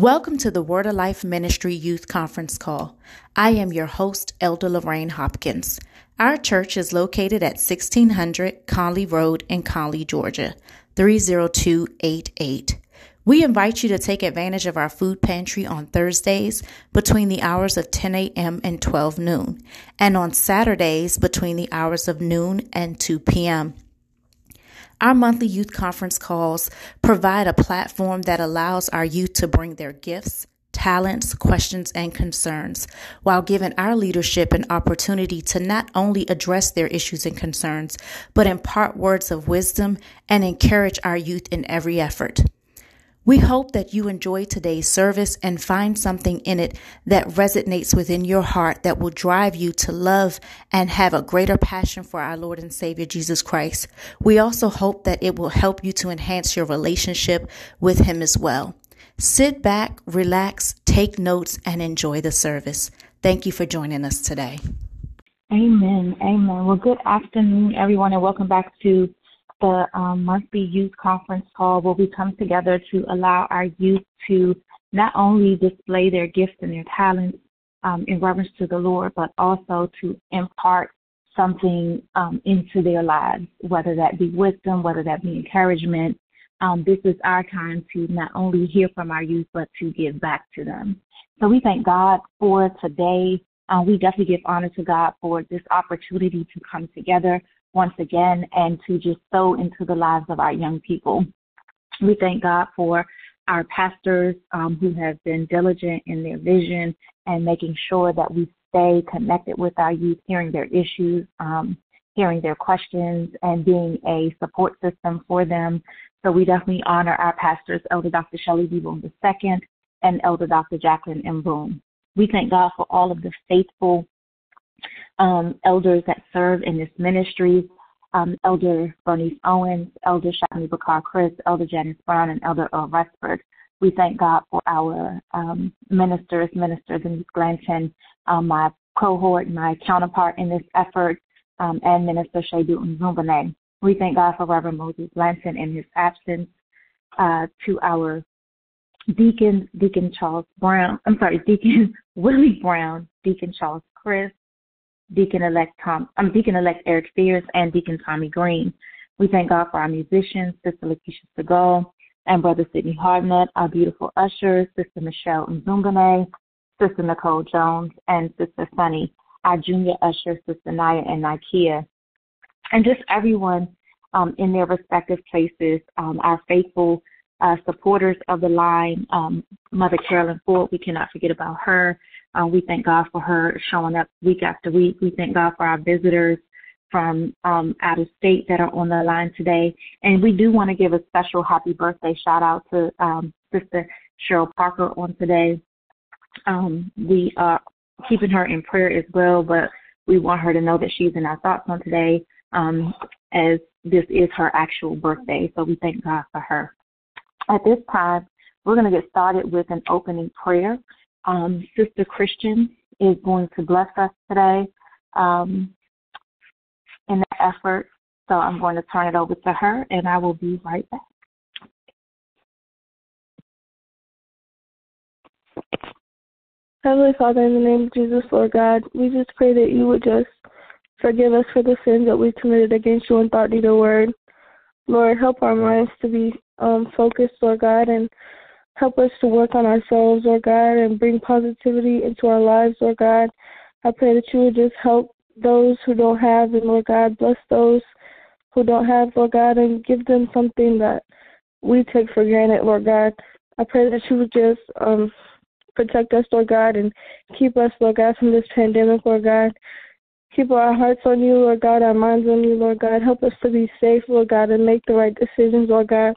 Welcome to the Word of Life Ministry Youth Conference Call. I am your host, Elder Lorraine Hopkins. Our church is located at 1600 Conley Road in Conley, Georgia, 30288. We invite you to take advantage of our food pantry on Thursdays between the hours of 10 a.m. and 12 noon, and on Saturdays between the hours of noon and 2 p.m. Our monthly youth conference calls provide a platform that allows our youth to bring their gifts, talents, questions, and concerns while giving our leadership an opportunity to not only address their issues and concerns, but impart words of wisdom and encourage our youth in every effort. We hope that you enjoy today's service and find something in it that resonates within your heart that will drive you to love and have a greater passion for our Lord and Savior Jesus Christ. We also hope that it will help you to enhance your relationship with Him as well. Sit back, relax, take notes, and enjoy the service. Thank you for joining us today. Amen. Amen. Well, good afternoon, everyone, and welcome back to the um, monthly youth conference call where we come together to allow our youth to not only display their gifts and their talents um, in reverence to the Lord, but also to impart something um, into their lives, whether that be wisdom, whether that be encouragement. Um, this is our time to not only hear from our youth, but to give back to them. So we thank God for today. Uh, we definitely give honor to God for this opportunity to come together once again and to just sow into the lives of our young people. We thank God for our pastors um, who have been diligent in their vision and making sure that we stay connected with our youth, hearing their issues, um, hearing their questions, and being a support system for them. So we definitely honor our pastors, Elder Dr. Shelley B. Boone II and Elder Dr. Jacqueline M. Boone. We thank God for all of the faithful um, elders that serve in this ministry. Um, Elder Bernice Owens, Elder Shatney Bakar Chris, Elder Janice Brown, and Elder Earl Resford. We thank God for our um, ministers, in Denise Glanton, um, my cohort, my counterpart in this effort, um, and Minister Shea Dutton Zumbane. We thank God for Reverend Moses Blanton in his absence, uh, to our Deacon, Deacon Charles Brown, I'm sorry, Deacon Willie Brown, Deacon Charles Chris, Deacon elect Tom, um, Deacon elect Eric Spears, and Deacon Tommy Green. We thank God for our musicians, Sister Lakeisha Segal and Brother Sidney Hardnett, our beautiful ushers, Sister Michelle Nzumbane, Sister Nicole Jones, and Sister Sunny, our junior ushers, Sister Naya and Nikea, and just everyone um, in their respective places, um, our faithful uh, supporters of the line, um, Mother Carolyn Ford, we cannot forget about her, uh, we thank God for her showing up week after week. We thank God for our visitors from um, out of state that are on the line today. And we do want to give a special happy birthday shout out to um, Sister Cheryl Parker on today. Um, we are keeping her in prayer as well, but we want her to know that she's in our thoughts on today um, as this is her actual birthday. So we thank God for her. At this time, we're going to get started with an opening prayer. Um, Sister Christian is going to bless us today um, in the effort. So I'm going to turn it over to her, and I will be right back. Heavenly Father, in the name of Jesus, Lord God, we just pray that you would just forgive us for the sins that we committed against you in thought, deed, or word. Lord, help our minds to be um, focused, Lord God, and Help us to work on ourselves, Lord God, and bring positivity into our lives, Lord God. I pray that you would just help those who don't have, and Lord God, bless those who don't have, Lord God, and give them something that we take for granted, Lord God. I pray that you would just um, protect us, Lord God, and keep us, Lord God, from this pandemic, Lord God. Keep our hearts on you, Lord God, our minds on you, Lord God. Help us to be safe, Lord God, and make the right decisions, Lord God.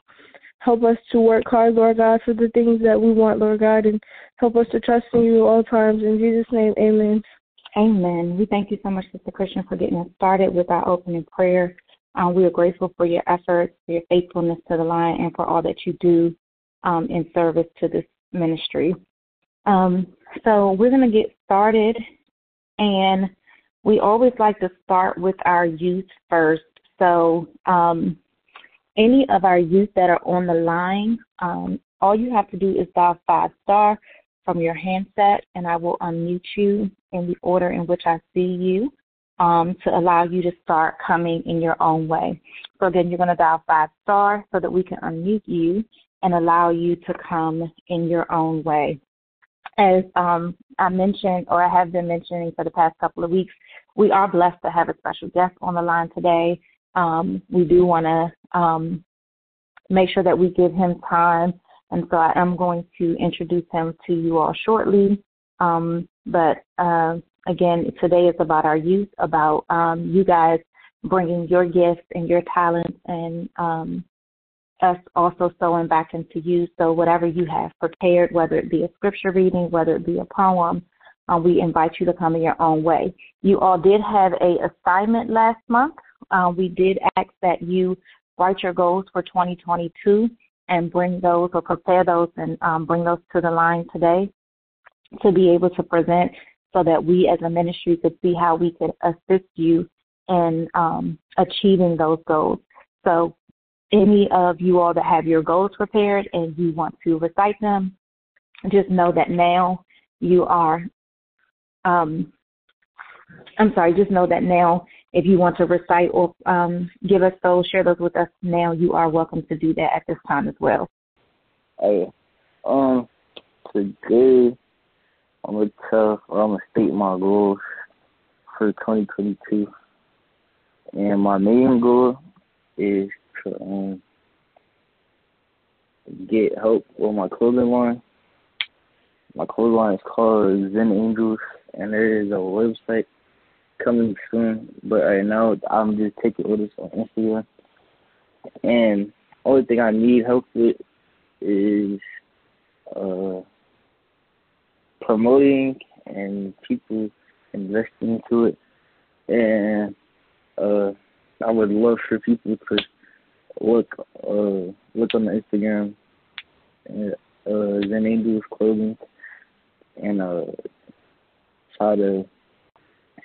Help us to work hard, Lord God, for the things that we want, Lord God, and help us to trust in you at all times. In Jesus' name, amen. Amen. We thank you so much, Sister Christian, for getting us started with our opening prayer. Um, we are grateful for your efforts, for your faithfulness to the line, and for all that you do um, in service to this ministry. Um, so we're going to get started, and we always like to start with our youth first. So um, any of our youth that are on the line um, all you have to do is dial five star from your handset, and I will unmute you in the order in which I see you um, to allow you to start coming in your own way. So again, you're going to dial five star so that we can unmute you and allow you to come in your own way. As um, I mentioned, or I have been mentioning for the past couple of weeks, we are blessed to have a special guest on the line today. Um, we do want to um, make sure that we give him time, and so I am going to introduce him to you all shortly. Um, but uh, again, today is about our youth, about um, you guys bringing your gifts and your talents and um, us also sowing back into you. So whatever you have prepared, whether it be a scripture reading, whether it be a poem, uh, we invite you to come in your own way. You all did have a assignment last month. Uh, we did ask that you write your goals for 2022 and bring those or prepare those and um, bring those to the line today to be able to present so that we as a ministry could see how we could assist you in um, achieving those goals. So, any of you all that have your goals prepared and you want to recite them, just know that now you are. Um, I'm sorry, just know that now if you want to recite or um, give us those, share those with us now, you are welcome to do that at this time as well. Hey, um, today I'm gonna tell, I'm gonna state my goals for 2022, and my main goal is to um, get help with my clothing line. My clothing line is called Zen Angels, and there is a website coming soon. But right now, I'm just taking orders on Instagram, and only thing I need help with is uh promoting and people investing into it. And uh, I would love for people to look uh, look on the Instagram and uh, Zen Angels Clothing and uh, try to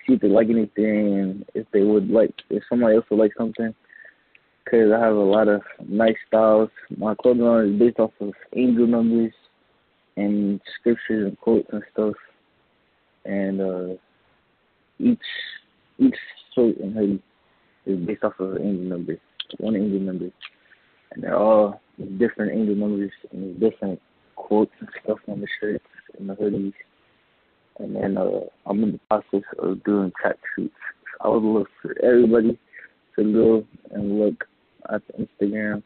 see if they like anything if they would like if somebody else would like something. Cause I have a lot of nice styles. My clothing line is based off of angel numbers and scriptures and quotes and stuff. And uh, each each shirt and hoodie is based off of an angel number, one angel number, and they're all different angel numbers and different quotes and stuff on the shirts and the hoodies. And then uh, I'm in the process of doing track shoots. So I would love for everybody to go and look at the Instagram.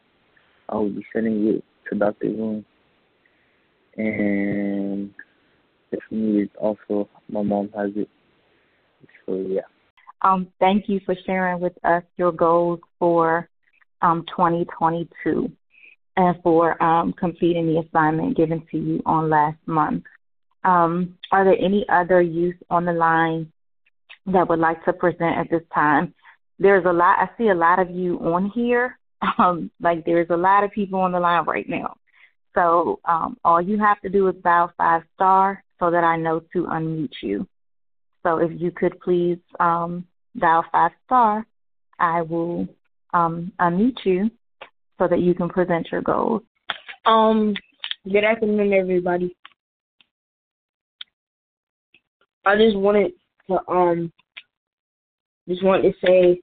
I will be sending it to Dr. Zoom and if needed, also my mom has it. So yeah. Um, thank you for sharing with us your goals for um, 2022 and for um, completing the assignment given to you on last month. Um, are there any other youth on the line that would like to present at this time? There's a lot. I see a lot of you on here. Um, like there's a lot of people on the line right now. So um, all you have to do is dial five star so that I know to unmute you. So if you could please um, dial five star, I will um, unmute you so that you can present your goals. Um, good afternoon, everybody. I just wanted to um just wanted to say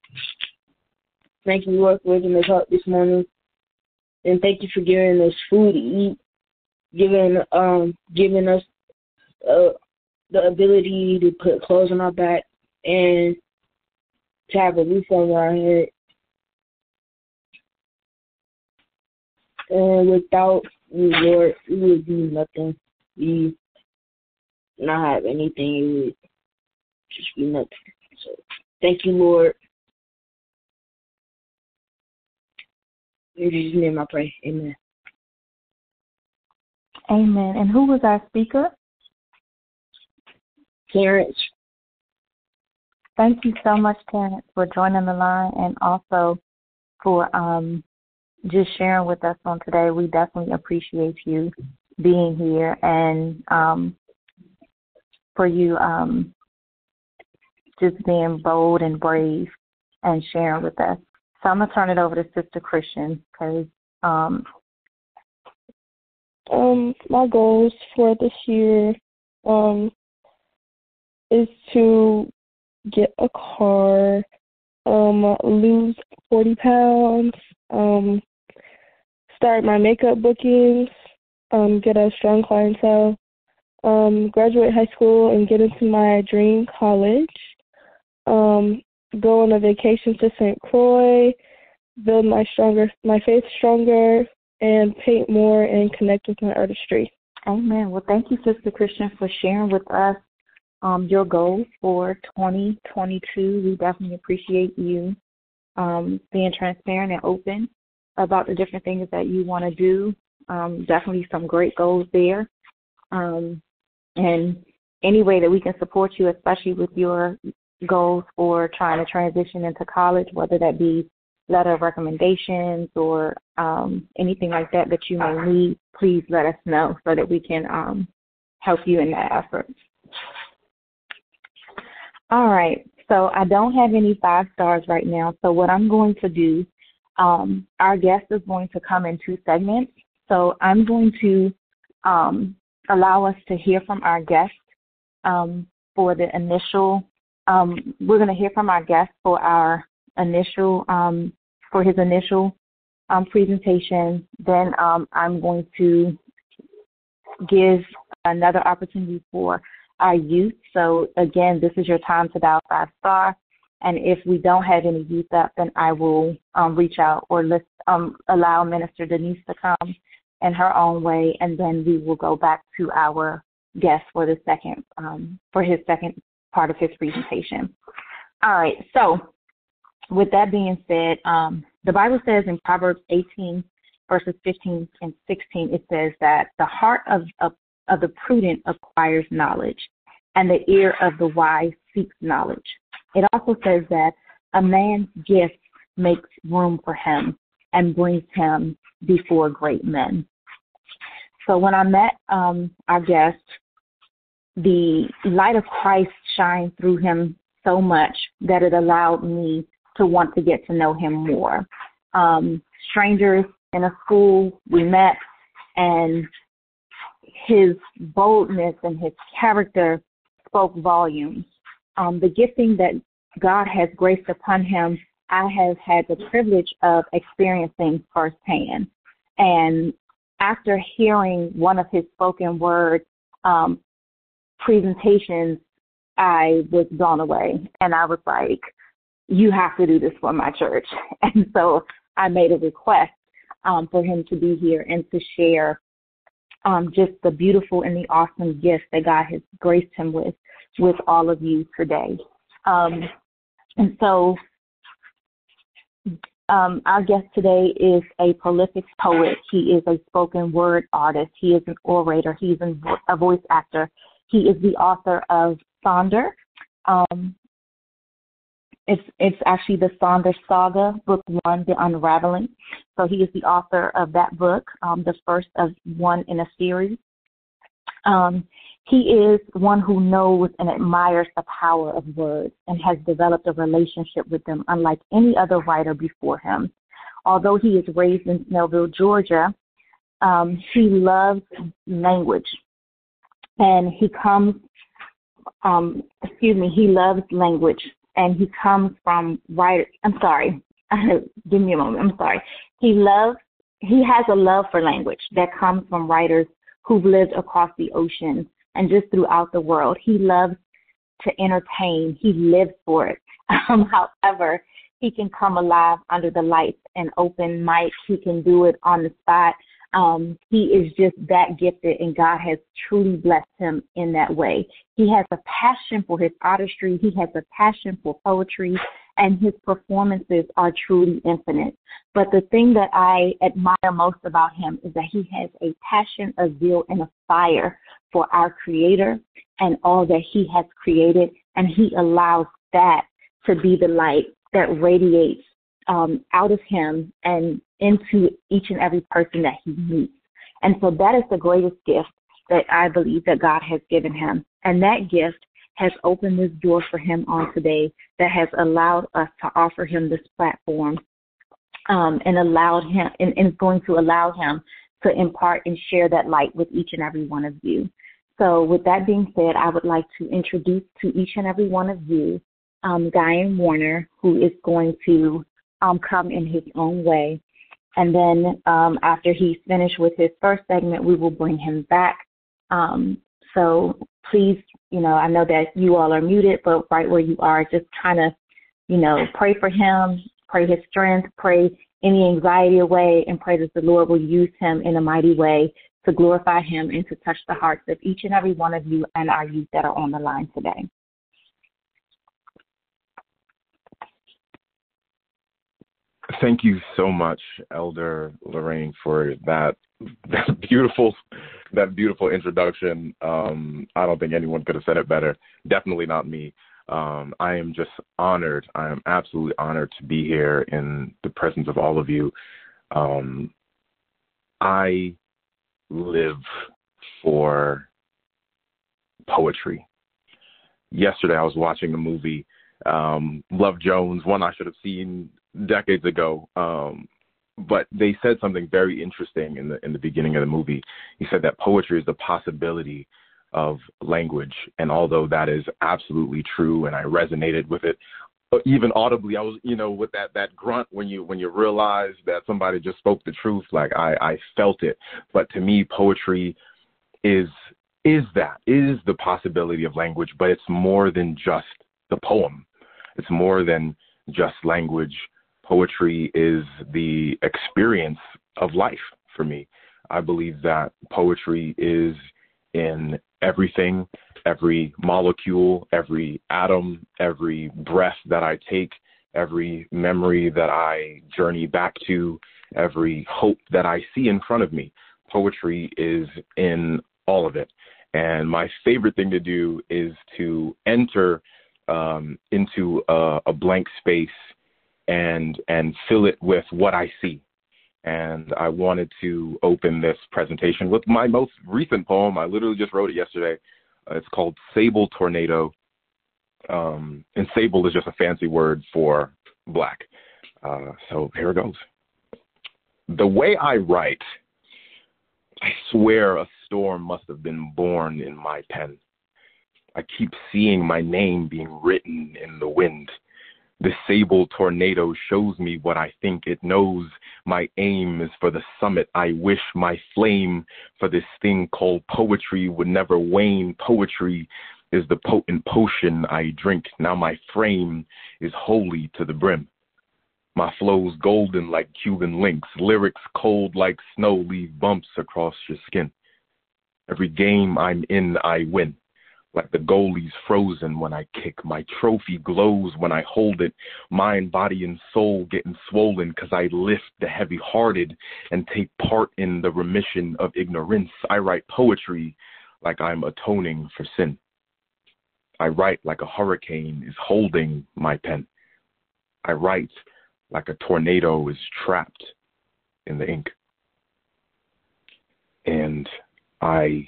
thank you, for waking us up this morning and thank you for giving us food to eat, giving um giving us uh, the ability to put clothes on our back and to have a roof over our head. And without you, Lord, we would do nothing. We not have anything. Would just be nothing. So thank you, Lord. In Jesus' name I pray. Amen. Amen. And who was our speaker? Terrence. Thank you so much, Terrence, for joining the line and also for um, just sharing with us on today. We definitely appreciate you being here and um, for you um, just being bold and brave and sharing with us. So I'm gonna turn it over to Sister Christian because um, Um, my goals for this year um is to get a car, um, lose forty pounds, um, start my makeup bookings, um, get a strong clientele, um, graduate high school and get into my dream college, um, go on a vacation to St. Croix, build my stronger my faith stronger, and paint more and connect with my artistry. Amen. Well, thank you, Sister Christian, for sharing with us um, your goals for 2022. We definitely appreciate you um, being transparent and open about the different things that you want to do. Um, definitely some great goals there. Um, and any way that we can support you, especially with your goals for trying to transition into college, whether that be letter of recommendations or um, anything like that that you may need, please let us know so that we can um, help you in that effort. All right, so I don't have any five stars right now. So what I'm going to do, um, our guest is going to come in two segments. So I'm going to um, allow us to hear from our guest um, for the initial. Um, we're going to hear from our guest for our initial um, for his initial um, presentation. Then um, I'm going to give another opportunity for our youth. So again, this is your time to dial five star. And if we don't have any youth up, then I will um, reach out or list, allow Minister Denise to come in her own way, and then we will go back to our guest for the second um, for his second part of his presentation. All right. So with that being said, um, the Bible says in Proverbs 18, verses 15 and 16, it says that the heart of, of, of the prudent acquires knowledge, and the ear of the wise seeks knowledge. It also says that a man's gift makes room for him and brings him before great men. So when I met um, our guest, the light of Christ shined through him so much that it allowed me to want to get to know him more. Um, strangers in a school, we met, and his boldness and his character spoke volumes. Um, the gifting that God has graced upon him, I have had the privilege of experiencing firsthand. And after hearing one of his spoken word um, presentations, I was blown away. And I was like, you have to do this for my church. And so I made a request um, for him to be here and to share um, just the beautiful and the awesome gift that God has graced him with, with all of you today. Um, and so um, our guest today is a prolific poet. He is a spoken word artist. He is an orator. He's a voice actor. He is the author of Sonder, um, it's it's actually the Sonder Saga, Book One, The Unraveling. So he is the author of that book, um, the first of one in a series. Um, he is one who knows and admires the power of words and has developed a relationship with them unlike any other writer before him. Although he is raised in Snellville, Georgia, um, he loves language. And he comes, um, excuse me, he loves language and he comes from writer. I'm sorry. Give me a moment. I'm sorry. He loves. He has a love for language that comes from writers who've lived across the ocean and just throughout the world. He loves to entertain. He lives for it. Um, however, he can come alive under the lights and open mic. He can do it on the spot. Um, he is just that gifted, and God has truly blessed him in that way. He has a passion for his artistry, he has a passion for poetry, and his performances are truly infinite. But the thing that I admire most about him is that he has a passion, a zeal, and a fire for our Creator and all that he has created, and he allows that to be the light that radiates um, out of him and into each and every person that he meets. And so that is the greatest gift that I believe that God has given him. And that gift has opened this door for him on today that has allowed us to offer him this platform um, and allowed him and, and is going to allow him to impart and share that light with each and every one of you. So, with that being said, I would like to introduce to each and every one of you um, Warner, who is going to um, come in his own way. And then um, after he's finished with his first segment, we will bring him back. Um, so please, you know, I know that you all are muted, but right where you are, just trying to, you know, pray for him, pray his strength, pray any anxiety away, and pray that the Lord will use him in a mighty way to glorify him and to touch the hearts of each and every one of you and our youth that are on the line today. Thank you so much, Elder Lorraine, for that that beautiful that beautiful introduction. Um, I don't think anyone could have said it better. Definitely not me. Um, I am just honored. I am absolutely honored to be here in the presence of all of you. Um, I live for poetry. Yesterday, I was watching a movie, um, Love Jones, one I should have seen decades ago. Um, but they said something very interesting in the in the beginning of the movie. He said that poetry is the possibility of language, and although that is absolutely true, and I resonated with it, uh, even audibly, I was you know with that that grunt when you when you realize that somebody just spoke the truth, like I I felt it. But to me, poetry is is that is the possibility of language, but it's more than just the poem. It's more than just language poetry is the experience of life for me. I believe that poetry is in everything, every molecule, every atom, every breath that I take, every memory that I journey back to, every hope that I see in front of me. Poetry is in all of it. And my favorite thing to do is to enter um, into a, a blank space and and fill it with what I see. And I wanted to open this presentation with my most recent poem. I literally just wrote it yesterday. Uh, it's called Sable Tornado. Um, and sable is just a fancy word for black. Uh, so here it goes. The way I write, I swear a storm must have been born in my pen. I keep seeing my name being written in the wind. The sable tornado shows me what I think it knows. My aim is for the summit. I wish my flame for this thing called poetry would never wane. Poetry is the potent potion I drink. Now my frame is holy to the brim. My flow's golden like Cuban links. Lyrics cold like snow leave bumps across your skin. Every game I'm in, I win like the goalie's frozen when I kick. My trophy glows when I hold it. Mind, body, and soul getting swollen because I lift the heavy hearted and take part in the remission of ignorance. I write poetry like I'm atoning for sin. I write like a hurricane is holding my pen. I write like a tornado is trapped in the ink. And I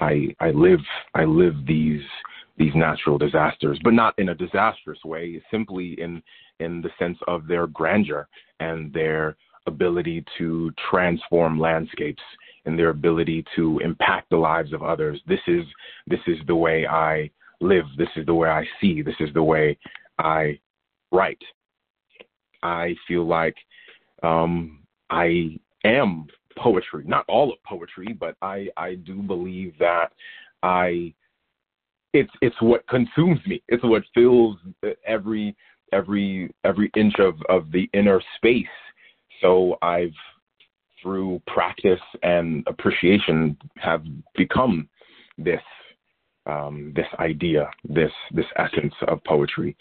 I I live I live these these natural disasters, but not in a disastrous way, simply in in the sense of their grandeur and their ability to transform landscapes and their ability to impact the lives of others. This is this is the way I live. This is the way I see. This is the way I write. I feel like um, I am poetry, not all of poetry, but I I do believe that I it's it's what consumes me. It's what fills every every every inch of of the inner space. So I've through practice and appreciation have become this um, this idea, this this essence of poetry.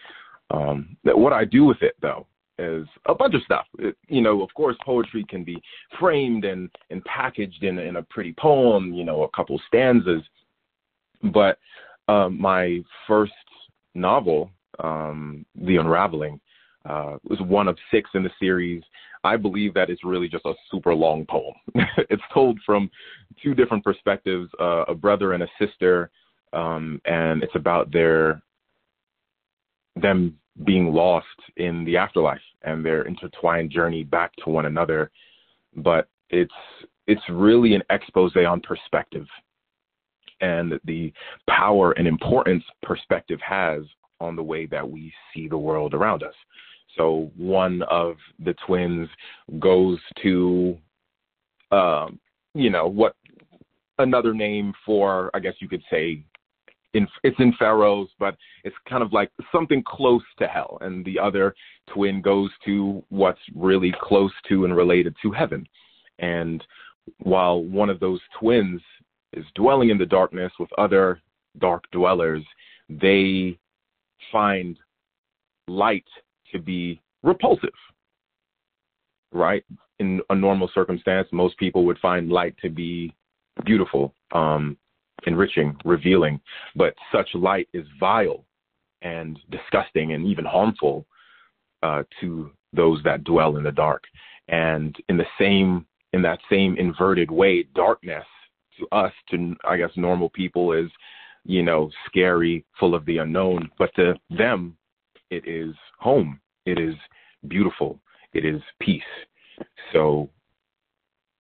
Um, what I do with it, though, is a bunch of stuff. It, you know, of course, poetry can be framed and, and packaged in, in a pretty poem, you know, a couple stanzas. But um, my first novel, um, The Unraveling, uh, was one of six in the series. I believe that it's really just a super long poem. it's told from two different perspectives uh, a brother and a sister, um, and it's about their them being lost in the afterlife and their intertwined journey back to one another. But it's it's really an expose on perspective and the power and importance perspective has on the way that we see the world around us. So one of the twins goes to, um, you know, what another name for, I guess you could say, in, it's in Pharaohs, but it's kind of like something close to hell. And the other twin goes to what's really close to and related to heaven. And while one of those twins is dwelling in the darkness with other dark dwellers, they find light to be repulsive. Right? In a normal circumstance, most people would find light to be beautiful, um, enriching, revealing, but such light is vile and disgusting and even harmful uh, to those that dwell in the dark. And in the same, in that same inverted way, darkness to us, to I guess normal people, is you know scary, full of the unknown. But to them, it is home. It is beautiful. It is peace. So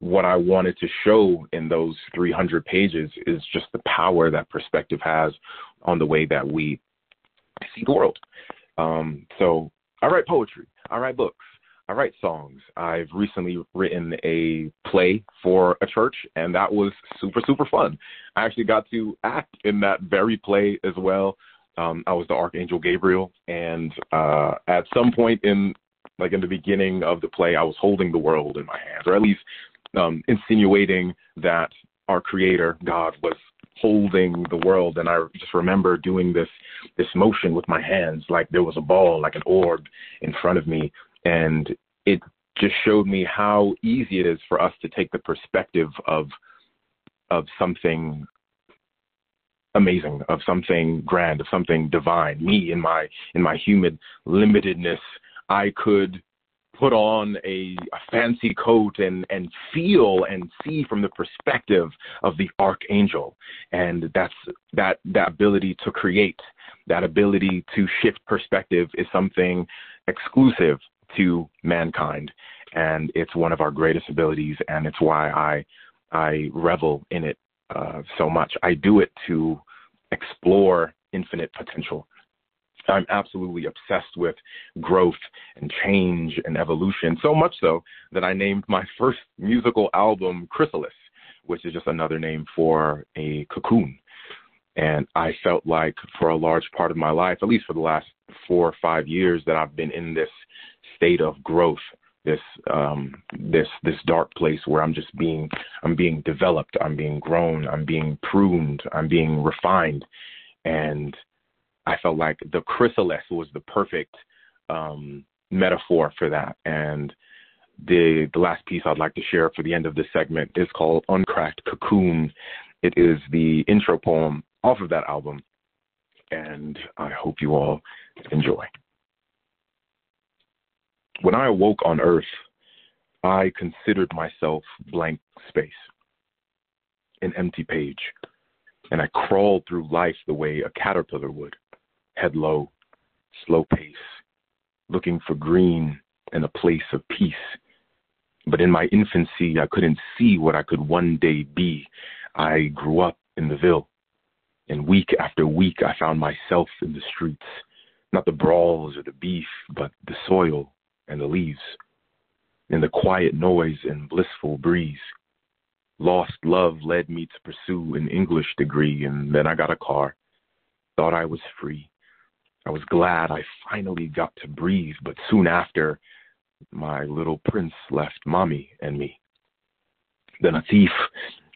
what I wanted to show in those 300 pages is just the power that perspective has on the way that we see the world. Um, so I write poetry, I write books, I write songs. I've recently written a play for a church, and that was super, super fun. I actually got to act in that very play as well. Um, I was the Archangel Gabriel, and uh, at some point in like in the beginning of the play, I was holding the world in my hands, or at least um, insinuating that our creator God was holding the world. And I just remember doing this this motion with my hands like there was a ball like an orb in front of me. And it just showed me how easy it is for us to take the perspective of of something amazing of something grand of something divine. Me in my in my human limitedness I could put on a, a, fancy coat and and feel and see from the perspective of the archangel. And that's that that ability to create that ability to shift perspective is something exclusive to mankind. And it's one of our greatest abilities and it's why i i revel in it uh, so much. I do it to explore infinite potential I'm absolutely obsessed with growth and change and evolution, so much so that I named my first musical album Chrysalis, which is just another name for a cocoon. And I felt like for a large part of my life, at least for the last four or five years, that I've been in this state of growth, this um, this this dark place where I'm just being I'm being developed, I'm being grown, I'm being pruned, I'm being refined, and I felt like the chrysalis was the perfect um, metaphor for that. And the the last piece I'd like to share for the end of this segment is called Uncracked Cocoon. It is the intro poem off of that album, and I hope you all enjoy. When I awoke on Earth, I considered myself blank space, an empty page, and I crawled through life the way a caterpillar would head low, slow pace, looking for green and a place of peace. But in my infancy, I couldn't see what I could one day be. I grew up in the Ville, and week after week, I found myself in the streets. Not the brawls or the beef, but the soil and the leaves, in the quiet noise and blissful breeze. Lost love led me to pursue an English degree, and then I got a car. Thought I was free. I was glad I finally got to breathe, but soon after, my little prince left mommy and me. Then a thief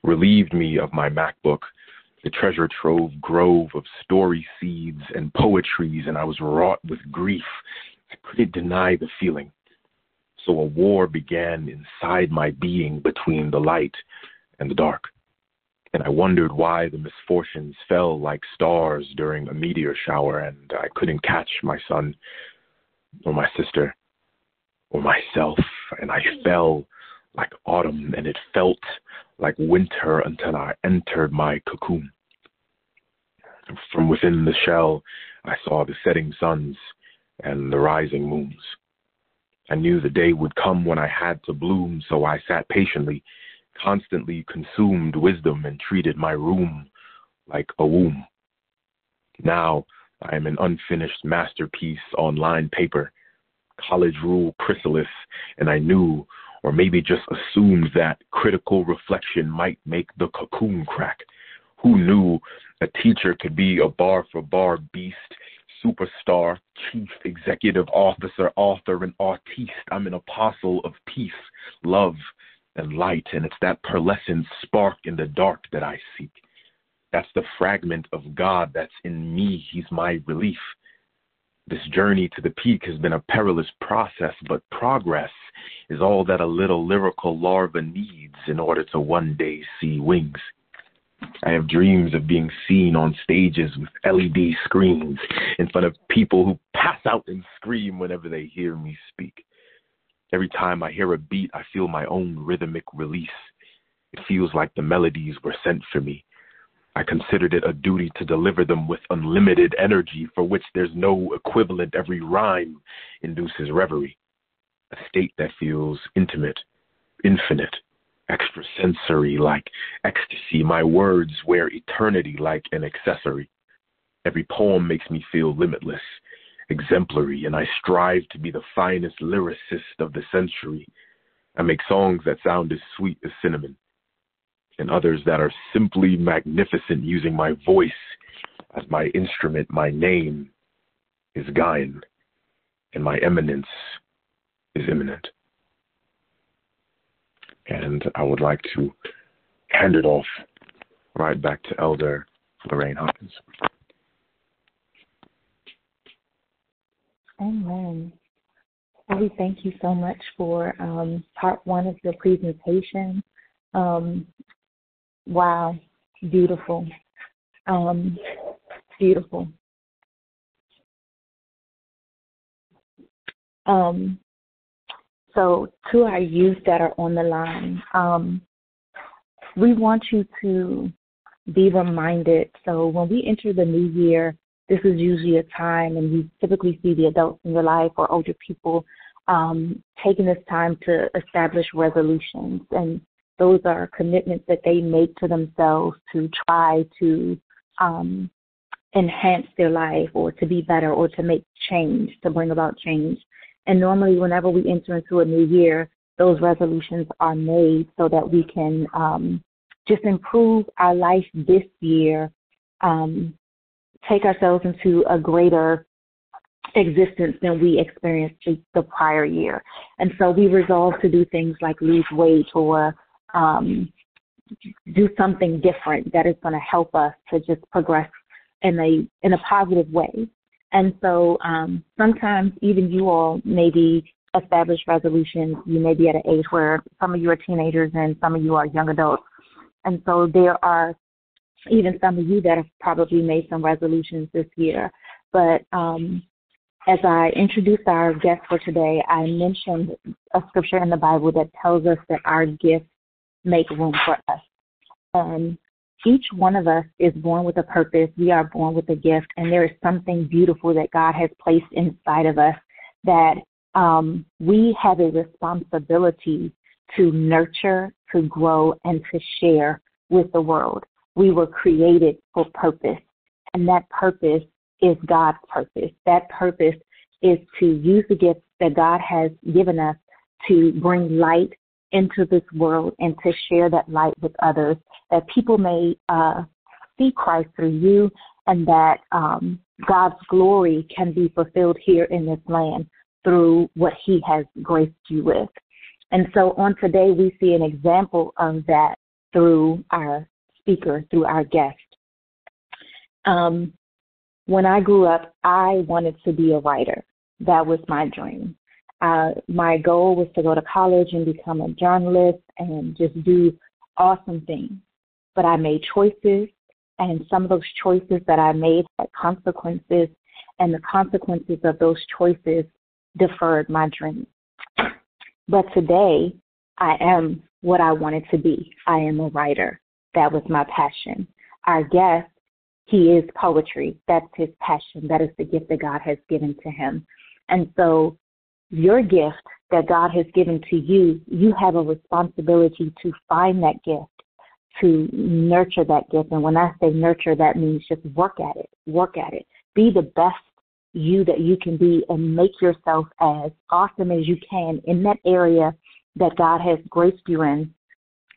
relieved me of my MacBook, the treasure trove grove of story seeds and poetries, and I was wrought with grief. I couldn't deny the feeling. So a war began inside my being between the light and the dark and I wondered why the misfortunes fell like stars during a meteor shower, and I couldn't catch my son or my sister or myself, and I fell like autumn, and it felt like winter until I entered my cocoon. From within the shell, I saw the setting suns and the rising moons. I knew the day would come when I had to bloom, so I sat patiently, constantly consumed wisdom and treated my room like a womb. Now I am an unfinished masterpiece on lined paper, college rule chrysalis, and I knew, or maybe just assumed that critical reflection might make the cocoon crack. Who knew a teacher could be a bar for bar beast, superstar, chief executive officer, author, and artiste? I'm an apostle of peace, love, and light, and it's that pearlescent spark in the dark that I seek. That's the fragment of God that's in me. He's my relief. This journey to the peak has been a perilous process, but progress is all that a little lyrical larva needs in order to one day see wings. I have dreams of being seen on stages with LED screens in front of people who pass out and scream whenever they hear me speak. Every time I hear a beat, I feel my own rhythmic release. It feels like the melodies were sent for me. I considered it a duty to deliver them with unlimited energy for which there's no equivalent. Every rhyme induces reverie, a state that feels intimate, infinite, extrasensory like ecstasy. My words wear eternity like an accessory. Every poem makes me feel limitless, exemplary, and I strive to be the finest lyricist of the century. I make songs that sound as sweet as cinnamon and others that are simply magnificent using my voice as my instrument. My name is Gihon, and my eminence is imminent. And I would like to hand it off right back to Elder Lorraine Hopkins. Amen. Well, we thank you so much for um, part one of your presentation. Um, Wow, beautiful. Um, beautiful. Um, so, to our youth that are on the line, um, we want you to be reminded. So, when we enter the new year, this is usually a time, and you typically see the adults in your life or older people um, taking this time to establish resolutions. And those are commitments that they make to themselves to try to um, enhance their life or to be better or to make change, to bring about change. And normally, whenever we enter into a new year, those resolutions are made so that we can um, just improve our life this year, um, take ourselves into a greater existence than we experienced the prior year. And so we resolve to do things like lose weight or um, do something different that is going to help us to just progress in a in a positive way. And so um, sometimes even you all maybe establish resolutions. You may be at an age where some of you are teenagers and some of you are young adults. And so there are even some of you that have probably made some resolutions this year. But um, as I introduced our guest for today, I mentioned a scripture in the Bible that tells us that our gifts make room for us. Um, each one of us is born with a purpose. We are born with a gift, and there is something beautiful that God has placed inside of us that um, we have a responsibility to nurture, to grow, and to share with the world. We were created for purpose, and that purpose is God's purpose. That purpose is to use the gifts that God has given us to bring light into this world and to share that light with others, that people may uh, see Christ through you and that um, God's glory can be fulfilled here in this land through what He has graced you with. And so on today, we see an example of that through our speaker, through our guest. Um, when I grew up, I wanted to be a writer. That was my dream. Uh, my goal was to go to college and become a journalist and just do awesome things. But I made choices, and some of those choices that I made had consequences, and the consequences of those choices deferred my dream. But today, I am what I wanted to be. I am a writer. That was my passion. Our guest, he is poetry. That's his passion. That is the gift that God has given to him. And so your gift that God has given to you, you have a responsibility to find that gift, to nurture that gift. And when I say nurture, that means just work at it, work at it. Be the best you that you can be and make yourself as awesome as you can in that area that God has graced you in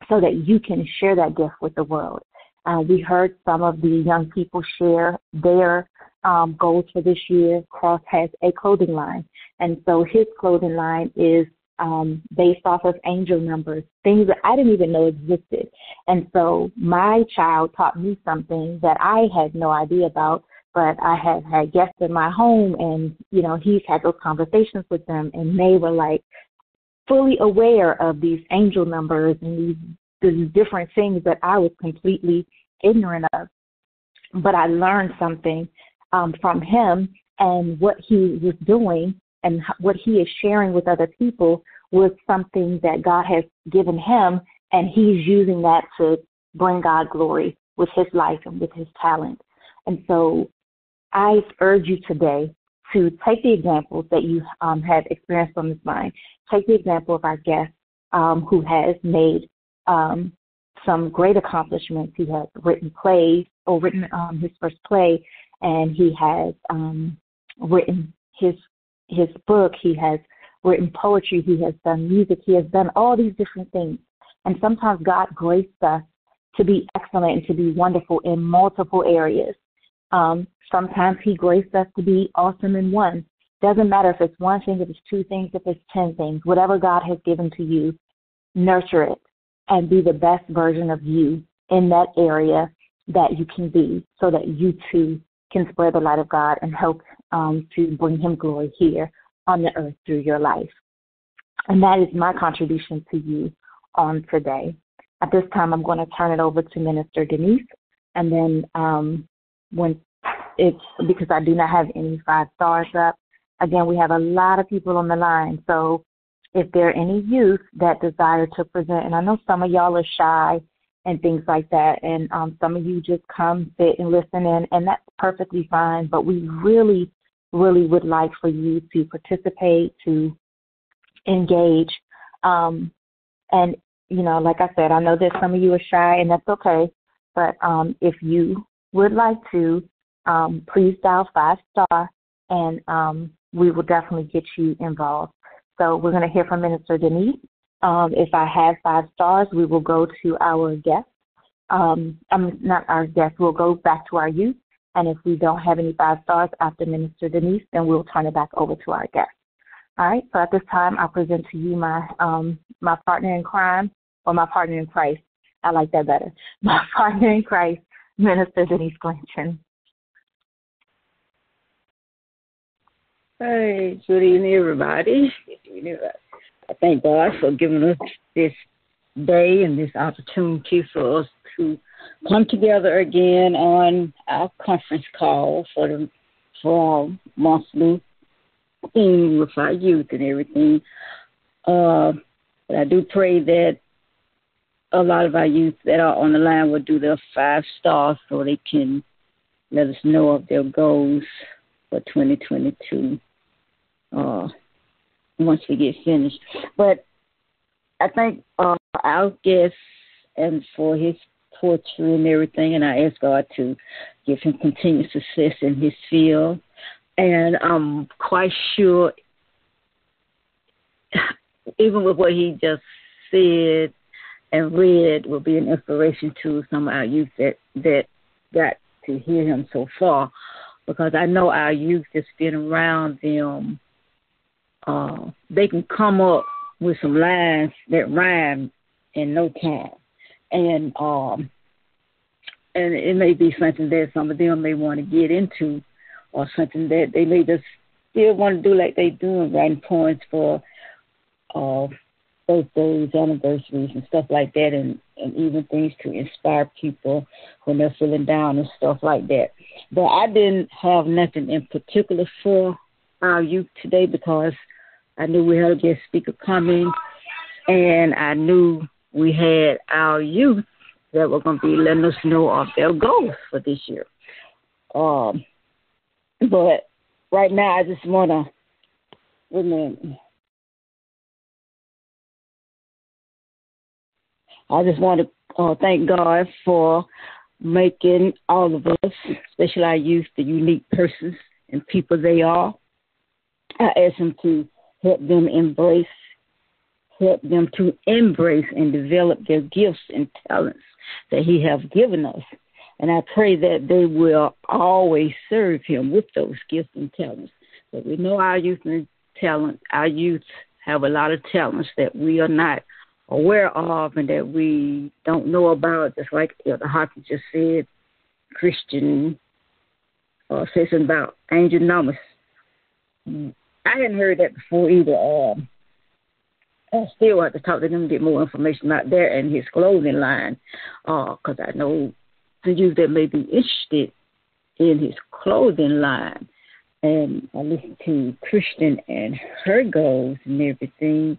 so that you can share that gift with the world. Uh, we heard some of the young people share their um, goals for this year. Cross has a clothing line, and so his clothing line is um, based off of angel numbers, things that I didn't even know existed. And so my child taught me something that I had no idea about, but I had had guests in my home, and you know he's had those conversations with them, and they were like fully aware of these angel numbers and these these different things that I was completely ignorant of. But I learned something um, from him, and what he was doing and what he is sharing with other people was something that God has given him, and he's using that to bring God glory with his life and with his talent. And so I urge you today to take the examples that you um, have experienced from this line. Take the example of our guest um, who has made um, some great accomplishments. He has written plays or written um, his first play, and he has um, written his his book. He has written poetry. He has done music. He has done all these different things. And sometimes God graced us to be excellent and to be wonderful in multiple areas. Um, sometimes He graced us to be awesome in one. Doesn't matter if it's one thing, if it's two things, if it's ten things. Whatever God has given to you, nurture it and be the best version of you in that area that you can be so that you too can spread the light of God and help um, to bring Him glory here on the earth through your life. And that is my contribution to you on today. At this time, I'm going to turn it over to Minister Denise. And then um, when it's because I do not have any five stars up, again, we have a lot of people on the line. So if there are any youth that desire to present, and I know some of y'all are shy and things like that, and um, some of you just come, sit, and listen in, and that's perfectly fine. But we really, really would like for you to participate, to engage, um, and you know, like I said, I know that some of you are shy, and that's okay. But um, if you would like to, um, please dial five star, and um, we will definitely get you involved. So we're going to hear from Minister Denise. Um, if I have five stars, we will go to our guest. Um, I'm not our guest. We'll go back to our youth. And if we don't have any five stars after Minister Denise, then we'll turn it back over to our guest. All right. So at this time, I present to you my um, my partner in crime or my partner in Christ. I like that better. My partner in Christ, Minister Denise Glinton. Hey, good evening, everybody. I thank God for giving us this day and this opportunity for us to come together again on our conference call for the for our monthly theme with our youth and everything. Uh, but I do pray that a lot of our youth that are on the line will do their five stars so they can let us know of their goals for 2022 uh, once we get finished. But I think uh, our guest and for his poetry and everything, and I ask God to give him continued success in his field. And I'm quite sure, even with what he just said and read, will be an inspiration to some of our youth that that got to hear him so far, because I know our youth that's been around them uh, they can come up with some lines that rhyme in no time, and um, and it may be something that some of them may want to get into, or something that they may just still want to do like they do, writing poems for uh, birthdays, anniversaries, and stuff like that, and and even things to inspire people when they're feeling down and stuff like that. But I didn't have nothing in particular for our youth today because I knew we had a guest speaker coming, and I knew we had our youth that were going to be letting us know of their goals for this year. Um, but right now, I just want to. Wait. I just want to uh, thank God for making all of us, especially our youth, the unique persons and people they are. I ask Him to help them embrace, help them to embrace and develop their gifts and talents that He has given us. And I pray that they will always serve Him with those gifts and talents. But we know our youth and talent, our youth have a lot of talents that we are not aware of and that we don't know about, just like Elder Hopkins just said, Christian uh, says about angel numbers. I hadn't heard that before either. Um, I still have to talk to them get more information about there and his clothing line, because uh, I know the youth that may be interested in his clothing line. And I listen to Christian and her goals and everything.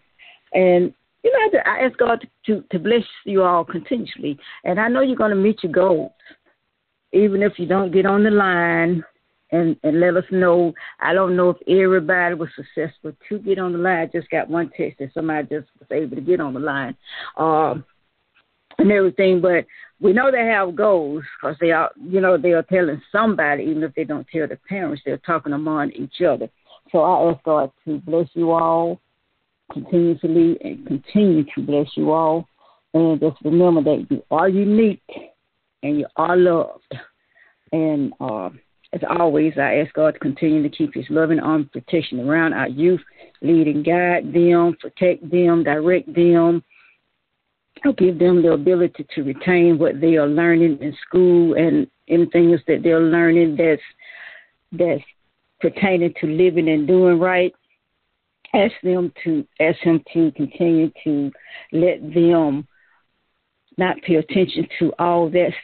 And you know, I ask God to, to bless you all continuously. And I know you're going to meet your goals, even if you don't get on the line and, and let us know. I don't know if everybody was successful to get on the line. I just got one text that somebody just was able to get on the line um, and everything. But we know they have goals because they are, you know, they are telling somebody, even if they don't tell the parents, they're talking among each other. So I ask God to bless you all continuously and continue to bless you all. And just remember that you are unique and you are loved. And uh, as always, I ask God to continue to keep His loving arm protection around our youth, lead and guide them, protect them, direct them, give them the ability to retain what they are learning in school and anything else that they're learning that's that's pertaining to living and doing right. Ask them to ask him to continue to let them not pay attention to all that's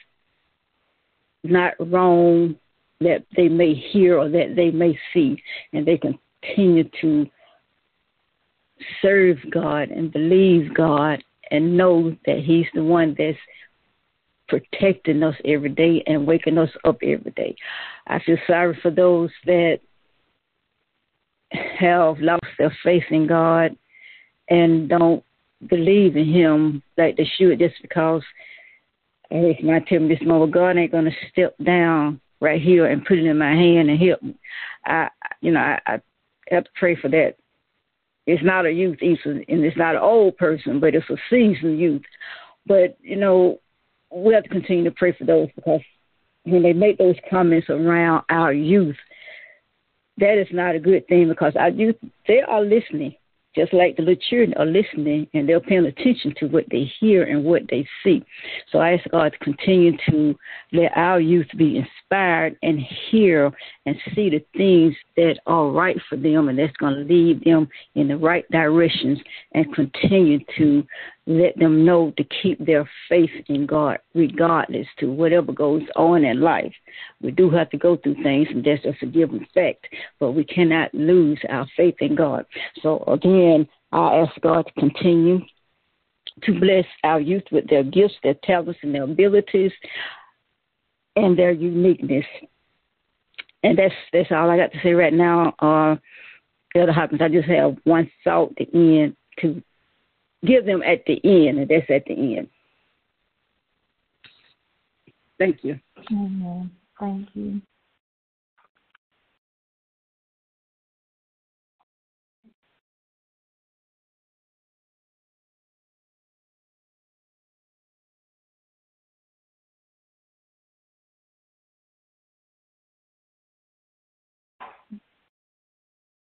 not wrong that they may hear or that they may see, and they continue to serve God and believe God and know that He's the one that's protecting us every day and waking us up every day. I feel sorry for those that have lost their faith in God and don't believe in Him like they should just because hey, my tell me this moment, God ain't gonna step down right here and put it in my hand and help me. I you know, I, I have to pray for that. It's not a youth either and it's not an old person, but it's a seasoned youth. But, you know, we have to continue to pray for those because when they make those comments around our youth, that is not a good thing because our youth they are listening just like the little children are listening and they're paying attention to what they hear and what they see. So I ask God to continue to let our youth be inspired and hear and see the things that are right for them and that's going to lead them in the right directions and continue to let them know to keep their faith in God regardless to whatever goes on in life. We do have to go through things and that's just a given fact, but we cannot lose our faith in God. So again, I ask God to continue to bless our youth with their gifts, their talents, and their abilities, and their uniqueness. And that's that's all I got to say right now. Uh, Elder Hopkins, I just have one thought to end to give them at the end, and that's at the end. Thank you. Amen. Thank you.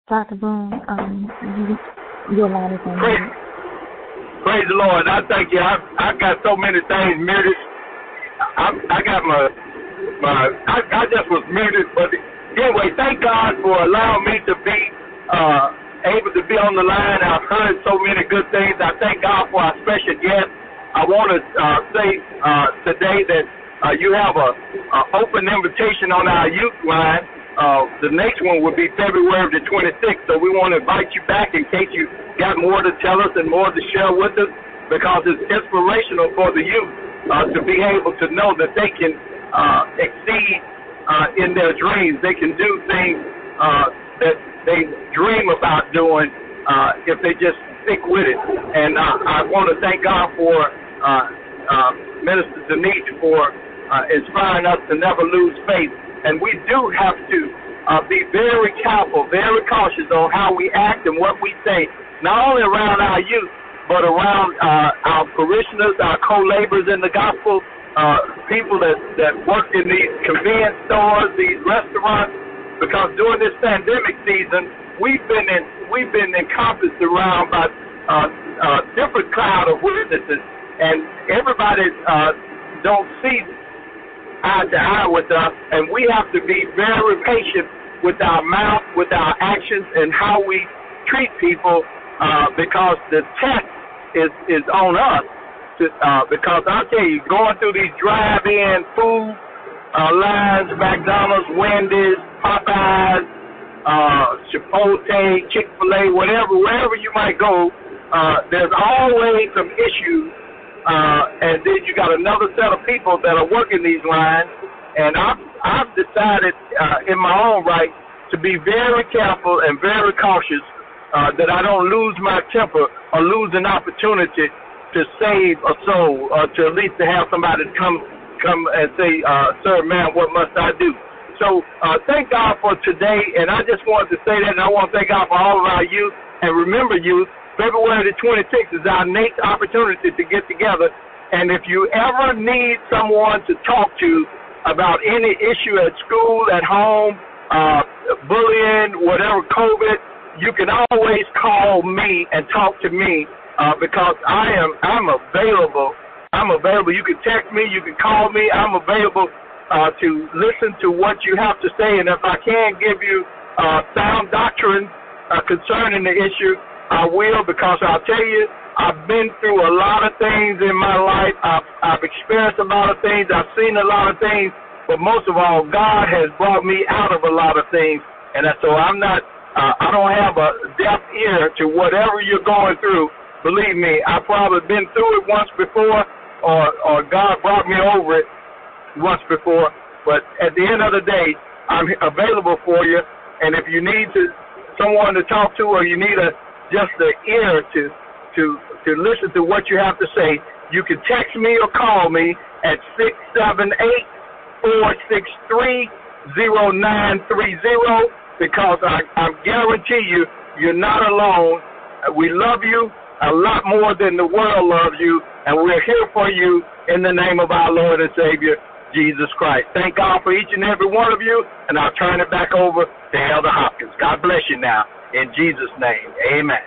Dr. Boone, um, you, your line is on. Praise the Lord. I thank you. I I got so many things muted. I I got my my I, I just was muted, but anyway, thank God for allowing me to be uh able to be on the line. I've heard so many good things. I thank God for our special guest. I want to uh, say uh, today that uh, you have a, a open invitation on our youth line uh, the next one will be February the 26th. So we want to invite you back in case you got more to tell us and more to share with us because it's inspirational for the youth uh, to be able to know that they can uh, exceed uh, in their dreams. They can do things uh, that they dream about doing uh, if they just stick with it. And uh, I want to thank God for uh, uh, Minister Denise for uh, inspiring us to never lose faith. And we do have to uh, be very careful, very cautious on how we act and what we say, not only around our youth, but around uh, our parishioners, our co-laborers in the gospel, uh, people that, that work in these convenience stores, these restaurants, because during this pandemic season, we've been in, we've been encompassed around by uh, uh, different cloud of witnesses, and everybody uh, don't see eye to eye with us, and we have to be very patient with our mouth, with our actions, and how we treat people, uh, because the test is is on us. To, uh, because I tell you, going through these drive-in food uh, lines, McDonald's, Wendy's, Popeyes, uh, Chipotle, Chick-fil-A, whatever, wherever you might go, uh, there's always some issues uh, and then you got another set of people that are working these lines. And I've, I've decided uh, in my own right to be very careful and very cautious uh, that I don't lose my temper or lose an opportunity to save a soul or to at least to have somebody come come and say, uh, sir, man, what must I do? So uh, thank God for today. And I just wanted to say that. And I want to thank God for all of our youth. And remember, youth, February the 26th is our next opportunity to get together. And if you ever need someone to talk to about any issue at school, at home, uh, bullying, whatever, COVID, you can always call me and talk to me uh, because I am I'm available. I'm available. You can text me, you can call me. I'm available uh, to listen to what you have to say, and if I can give you uh, sound doctrine uh, concerning the issue, I will because I'll tell you, I've been through a lot of things in my life. I've, I've experienced a lot of things. I've seen a lot of things. But most of all, God has brought me out of a lot of things. And so I'm not, uh, I don't have a deaf ear to whatever you're going through. Believe me, I've probably been through it once before, or, or God brought me over it once before. But at the end of the day, I'm available for you. And if you need to someone to talk to, or you need a just the ear to to to listen to what you have to say, you can text me or call me at six seven eight four six three zero nine three zero because I, I guarantee you you're not alone. We love you a lot more than the world loves you, and we're here for you in the name of our Lord and Savior, Jesus Christ. Thank God for each and every one of you, and I'll turn it back over to Elder Hopkins. God bless you now. In Jesus' name, amen.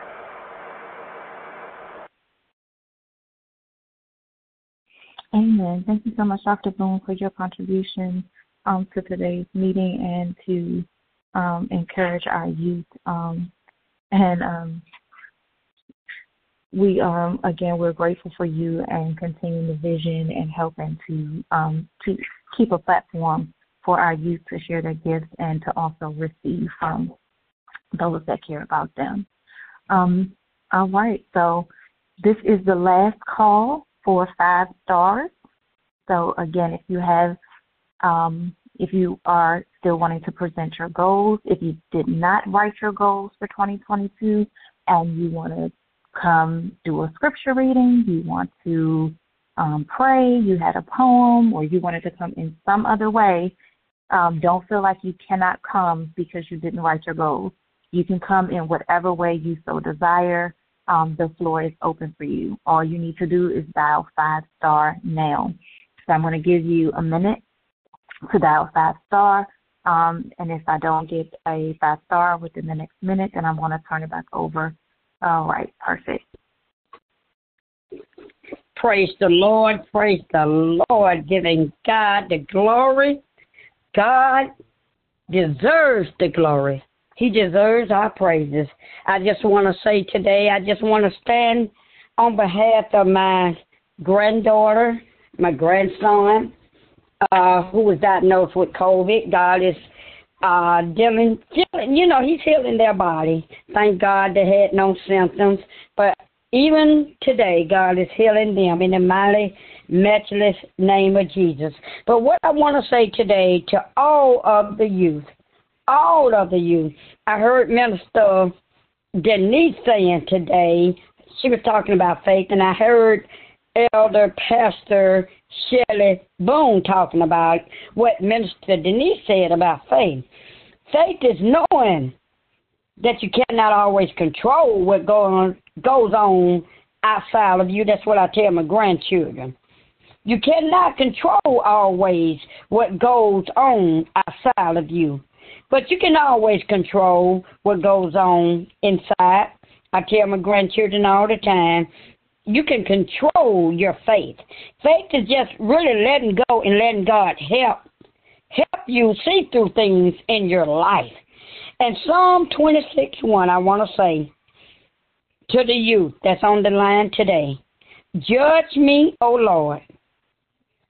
Amen. Thank you so much, Dr. Boone, for your contribution um, to today's meeting and to um, encourage our youth. Um, and um, we, um, again, we're grateful for you and continuing the vision and helping to um, to keep a platform for our youth to share their gifts and to also receive from those that care about them. Um, all right, so this is the last call for five stars. So again, if you have, um, if you are still wanting to present your goals, if you did not write your goals for 2022 and you want to come do a scripture reading, you want to um, pray, you had a poem, or you wanted to come in some other way, um, don't feel like you cannot come because you didn't write your goals. You can come in whatever way you so desire. Um, the floor is open for you. All you need to do is dial five star now. So I'm going to give you a minute to dial five star. Um, and if I don't get a five star within the next minute, then I'm going to turn it back over. All right, perfect. Praise the Lord, praise the Lord, giving God the glory. God deserves the glory. He deserves our praises. I just want to say today, I just want to stand on behalf of my granddaughter, my grandson, uh, who was diagnosed with COVID. God is uh, dealing, you know, He's healing their body. Thank God they had no symptoms. But even today, God is healing them in the mighty, matchless name of Jesus. But what I want to say today to all of the youth, all of the youth. I heard Minister Denise saying today, she was talking about faith, and I heard Elder Pastor Shelley Boone talking about what Minister Denise said about faith. Faith is knowing that you cannot always control what go on, goes on outside of you. That's what I tell my grandchildren. You cannot control always what goes on outside of you, but you can always control what goes on inside. I tell my grandchildren all the time, you can control your faith. Faith is just really letting go and letting God help help you see through things in your life. And Psalm 26 1, I want to say to the youth that's on the line today Judge me, O Lord,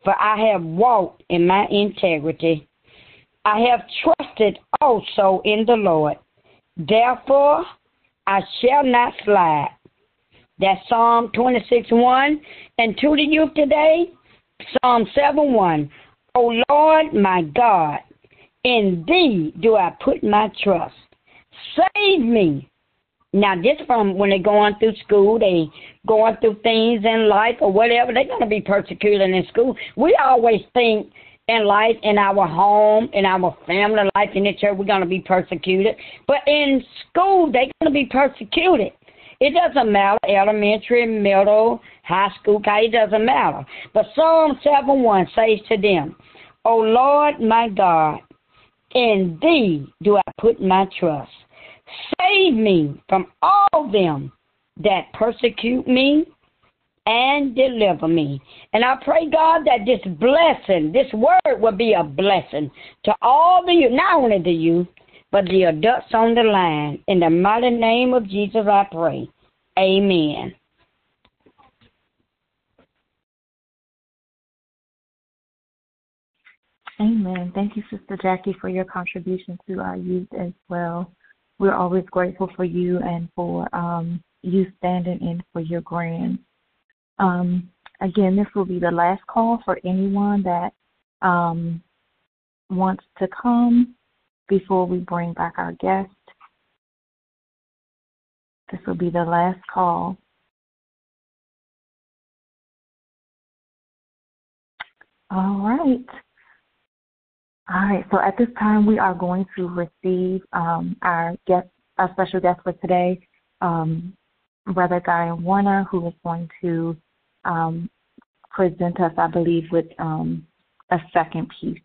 for I have walked in my integrity. I have trusted also in the Lord. Therefore, I shall not slide. That's Psalm 26 1. And to the youth today, Psalm 7 1. O Lord my God, in thee do I put my trust. Save me. Now, this from when they're going through school, they going through things in life or whatever, they're going to be persecuted in school. We always think in life, in our home, in our family life, in the church, we're going to be persecuted. But in school, they're going to be persecuted. It doesn't matter, elementary, middle, high school, it doesn't matter. But Psalm 7 1 says to them, O Lord my God, in thee do I put my trust. Save me from all them that persecute me and deliver me. And I pray, God, that this blessing, this word will be a blessing to all the you, not only to you, but the adults on the line. In the mighty name of Jesus, I pray. Amen. Amen. Thank you, Sister Jackie, for your contribution to our youth as well. We're always grateful for you and for um, you standing in for your grand. Um, again, this will be the last call for anyone that um, wants to come before we bring back our guest. This will be the last call. All right. All right. So at this time, we are going to receive um, our guest, our special guest for today, um, Brother Gihon Warner, who is going to um, present us, I believe, with um, a second piece.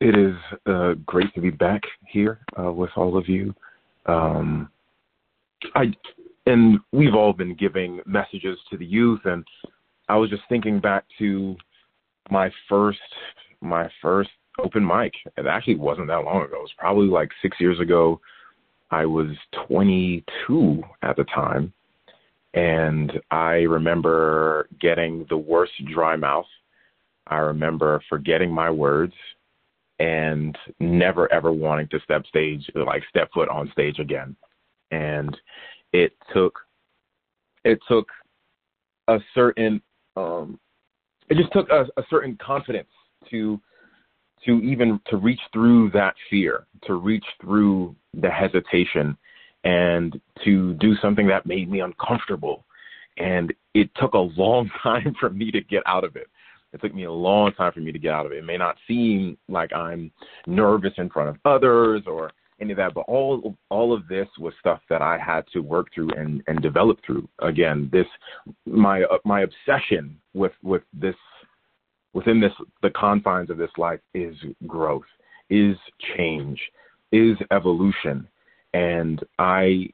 It is uh, great to be back here uh, with all of you. Um, I and we've all been giving messages to the youth, and I was just thinking back to my first my first open mic. It actually wasn't that long ago. It was probably like six years ago. I was 22 at the time, and I remember getting the worst dry mouth. I remember forgetting my words and never ever wanting to step stage like step foot on stage again. And it took it took a certain um it just took a, a certain confidence to to even to reach through that fear, to reach through the hesitation and to do something that made me uncomfortable. And it took a long time for me to get out of it. It took me a long time for me to get out of it. It may not seem like I'm nervous in front of others or any of that, but all all of this was stuff that I had to work through and and develop through. Again, this my my obsession with with this within this the confines of this life is growth, is change, is evolution, and I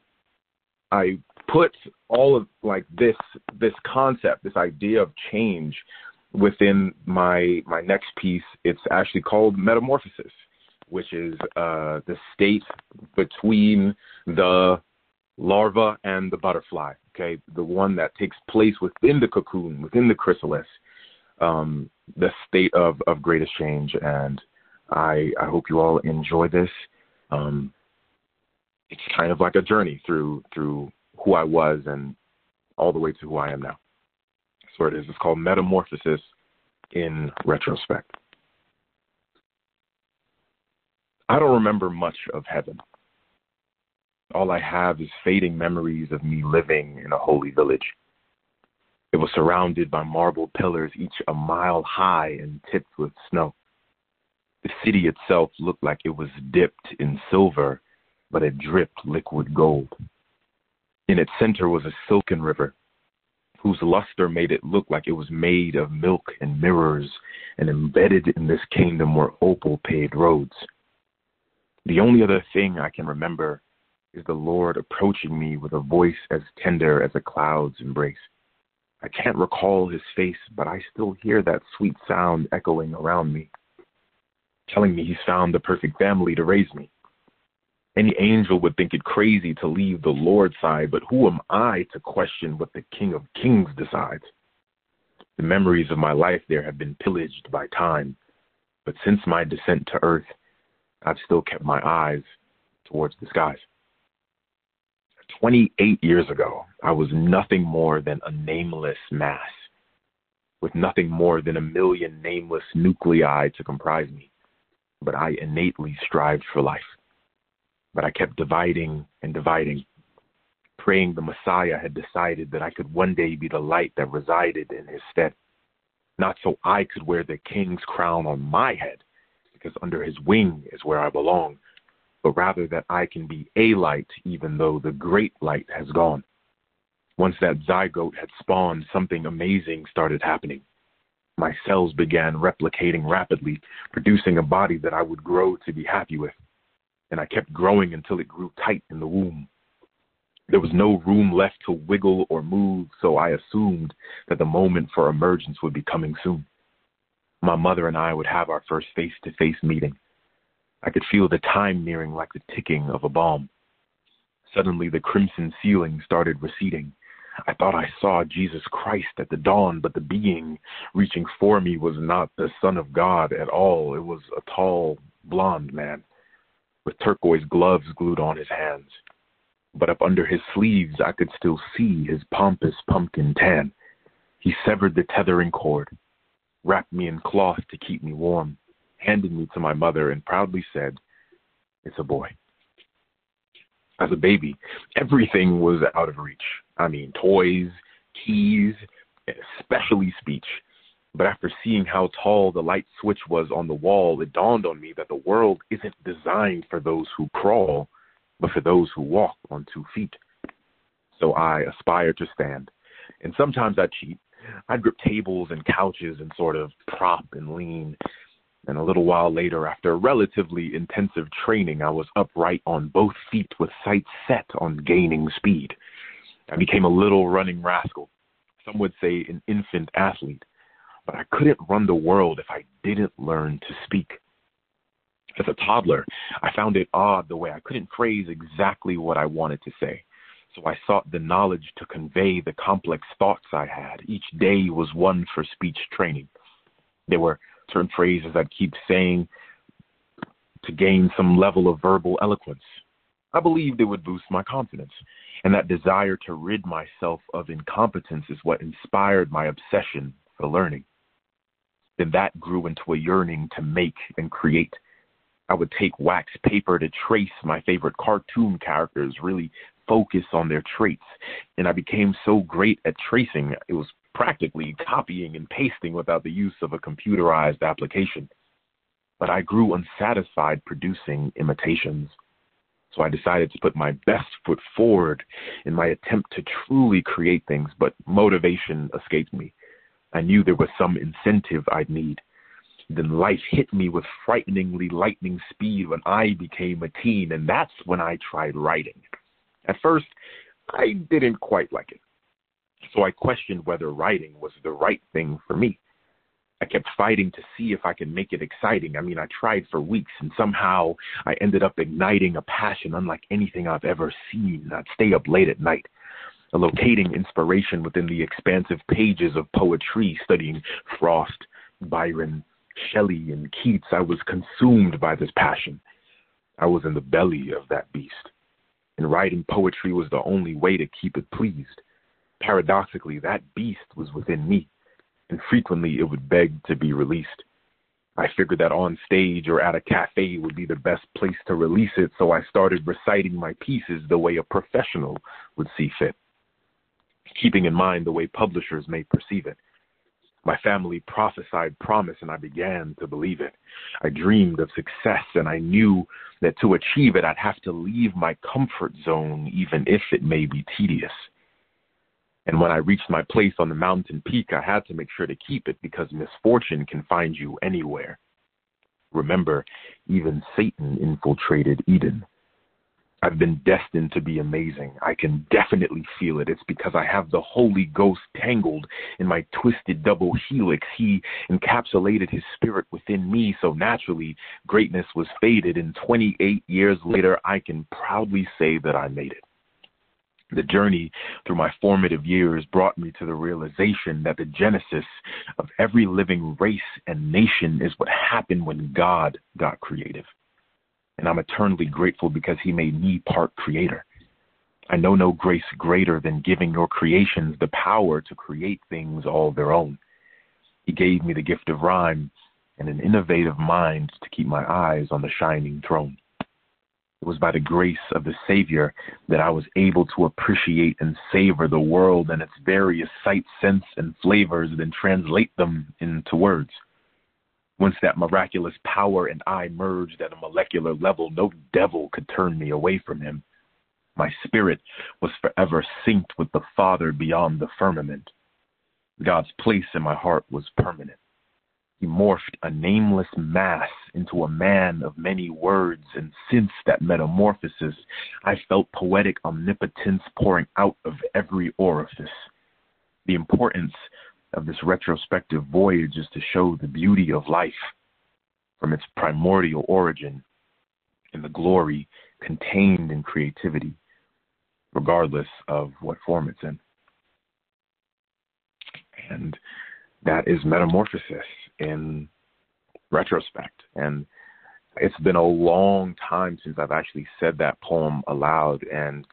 I put all of like this this concept, this idea of change within my my next piece. It's actually called Metamorphosis, which is uh, the state between the larva and the butterfly. Okay, the one that takes place within the cocoon, within the chrysalis, um, the state of of greatest change. And I I hope you all enjoy this. Um, it's kind of like a journey through through who I was and all the way to who I am now. So it is. It's called Metamorphosis in retrospect. I don't remember much of heaven. All I have is fading memories of me living in a holy village. It was surrounded by marble pillars, each a mile high and tipped with snow. The city itself looked like it was dipped in silver, but it dripped liquid gold. In its center was a silken river, whose luster made it look like it was made of milk and mirrors, and embedded in this kingdom were opal paved roads. The only other thing I can remember is the Lord approaching me with a voice as tender as a cloud's embrace. I can't recall his face, but I still hear that sweet sound echoing around me, telling me he's found the perfect family to raise me. Any angel would think it crazy to leave the Lord's side, but who am I to question what the King of Kings decides? The memories of my life there have been pillaged by time, but since my descent to earth, I've still kept my eyes towards the skies. 28 years ago, I was nothing more than a nameless mass, with nothing more than a million nameless nuclei to comprise me. But I innately strived for life. But I kept dividing and dividing, praying the Messiah had decided that I could one day be the light that resided in his stead. Not so I could wear the king's crown on my head, because under his wing is where I belong, but rather that I can be a light even though the great light has gone. Once that zygote had spawned, something amazing started happening. My cells began replicating rapidly, producing a body that I would grow to be happy with. And I kept growing until it grew tight in the womb. There was no room left to wiggle or move, so I assumed that the moment for emergence would be coming soon my mother and I would have our first face to face meeting. I could feel the time nearing like the ticking of a bomb. Suddenly, the crimson ceiling started receding. I thought I saw Jesus Christ at the dawn, but the being reaching for me was not the Son of God at all. It was a tall, blond man with turquoise gloves glued on his hands. But up under his sleeves, I could still see his pompous pumpkin tan. He severed the tethering cord wrapped me in cloth to keep me warm, handed me to my mother, and proudly said, It's a boy. As a baby, everything was out of reach. I mean, toys, keys, especially speech. But after seeing how tall the light switch was on the wall, it dawned on me that the world isn't designed for those who crawl, but for those who walk on two feet. So I aspire to stand. And sometimes I cheat, I'd grip tables and couches and sort of prop and lean. And a little while later, after relatively intensive training, I was upright on both feet with sights set on gaining speed. I became a little running rascal. Some would say an infant athlete. But I couldn't run the world if I didn't learn to speak. As a toddler, I found it odd the way I couldn't phrase exactly what I wanted to say. So I sought the knowledge to convey the complex thoughts I had. Each day was one for speech training. There were certain phrases I'd keep saying to gain some level of verbal eloquence. I believed it would boost my confidence, and that desire to rid myself of incompetence is what inspired my obsession for learning. Then that grew into a yearning to make and create. I would take wax paper to trace my favorite cartoon characters, really focus on their traits. And I became so great at tracing, it was practically copying and pasting without the use of a computerized application. But I grew unsatisfied producing imitations. So I decided to put my best foot forward in my attempt to truly create things, but motivation escaped me. I knew there was some incentive I'd need. Then life hit me with frighteningly lightning speed when I became a teen, and that's when I tried writing. At first, I didn't quite like it. So I questioned whether writing was the right thing for me. I kept fighting to see if I could make it exciting. I mean, I tried for weeks, and somehow I ended up igniting a passion unlike anything I've ever seen. I'd stay up late at night, locating inspiration within the expansive pages of poetry, studying Frost, Byron, Shelley, and Keats. I was consumed by this passion. I was in the belly of that beast and writing poetry was the only way to keep it pleased. Paradoxically, that beast was within me, and frequently it would beg to be released. I figured that on stage or at a cafe would be the best place to release it, so I started reciting my pieces the way a professional would see fit, keeping in mind the way publishers may perceive it. My family prophesied promise, and I began to believe it. I dreamed of success, and I knew that to achieve it, I'd have to leave my comfort zone, even if it may be tedious. And when I reached my place on the mountain peak, I had to make sure to keep it because misfortune can find you anywhere. Remember, even Satan infiltrated Eden. I've been destined to be amazing. I can definitely feel it. It's because I have the Holy Ghost tangled in my twisted double helix. He encapsulated his spirit within me, so naturally, greatness was faded. And 28 years later, I can proudly say that I made it. The journey through my formative years brought me to the realization that the genesis of every living race and nation is what happened when God got creative. And I'm eternally grateful because He made me part creator. I know no grace greater than giving your creations the power to create things all their own. He gave me the gift of rhyme and an innovative mind to keep my eyes on the shining throne. It was by the grace of the Savior that I was able to appreciate and savor the world and its various sights, scents, and flavors, and then translate them into words. Once that miraculous power and I merged at a molecular level, no devil could turn me away from him. My spirit was forever synced with the Father beyond the firmament. God's place in my heart was permanent. He morphed a nameless mass into a man of many words, and since that metamorphosis, I felt poetic omnipotence pouring out of every orifice. The importance of this retrospective voyage is to show the beauty of life from its primordial origin and the glory contained in creativity, regardless of what form it's in. And that is metamorphosis in retrospect. And it's been a long time since I've actually said that poem aloud. And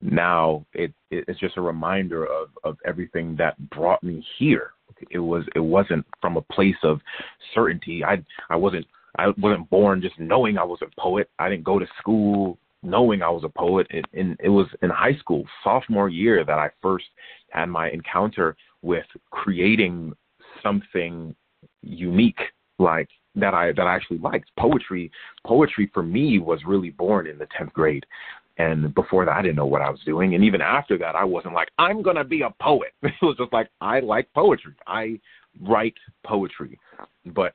now it, it it's just a reminder of, of everything that brought me here. It was it wasn't from a place of certainty. I I wasn't I wasn't born just knowing I was a poet. I didn't go to school knowing I was a poet. It, and it was in high school, sophomore year, that I first had my encounter with creating something unique like that I that I actually liked. Poetry poetry for me was really born in the tenth grade. And before that I didn't know what I was doing. And even after that I wasn't like, I'm gonna be a poet. It was just like I like poetry. I write poetry. But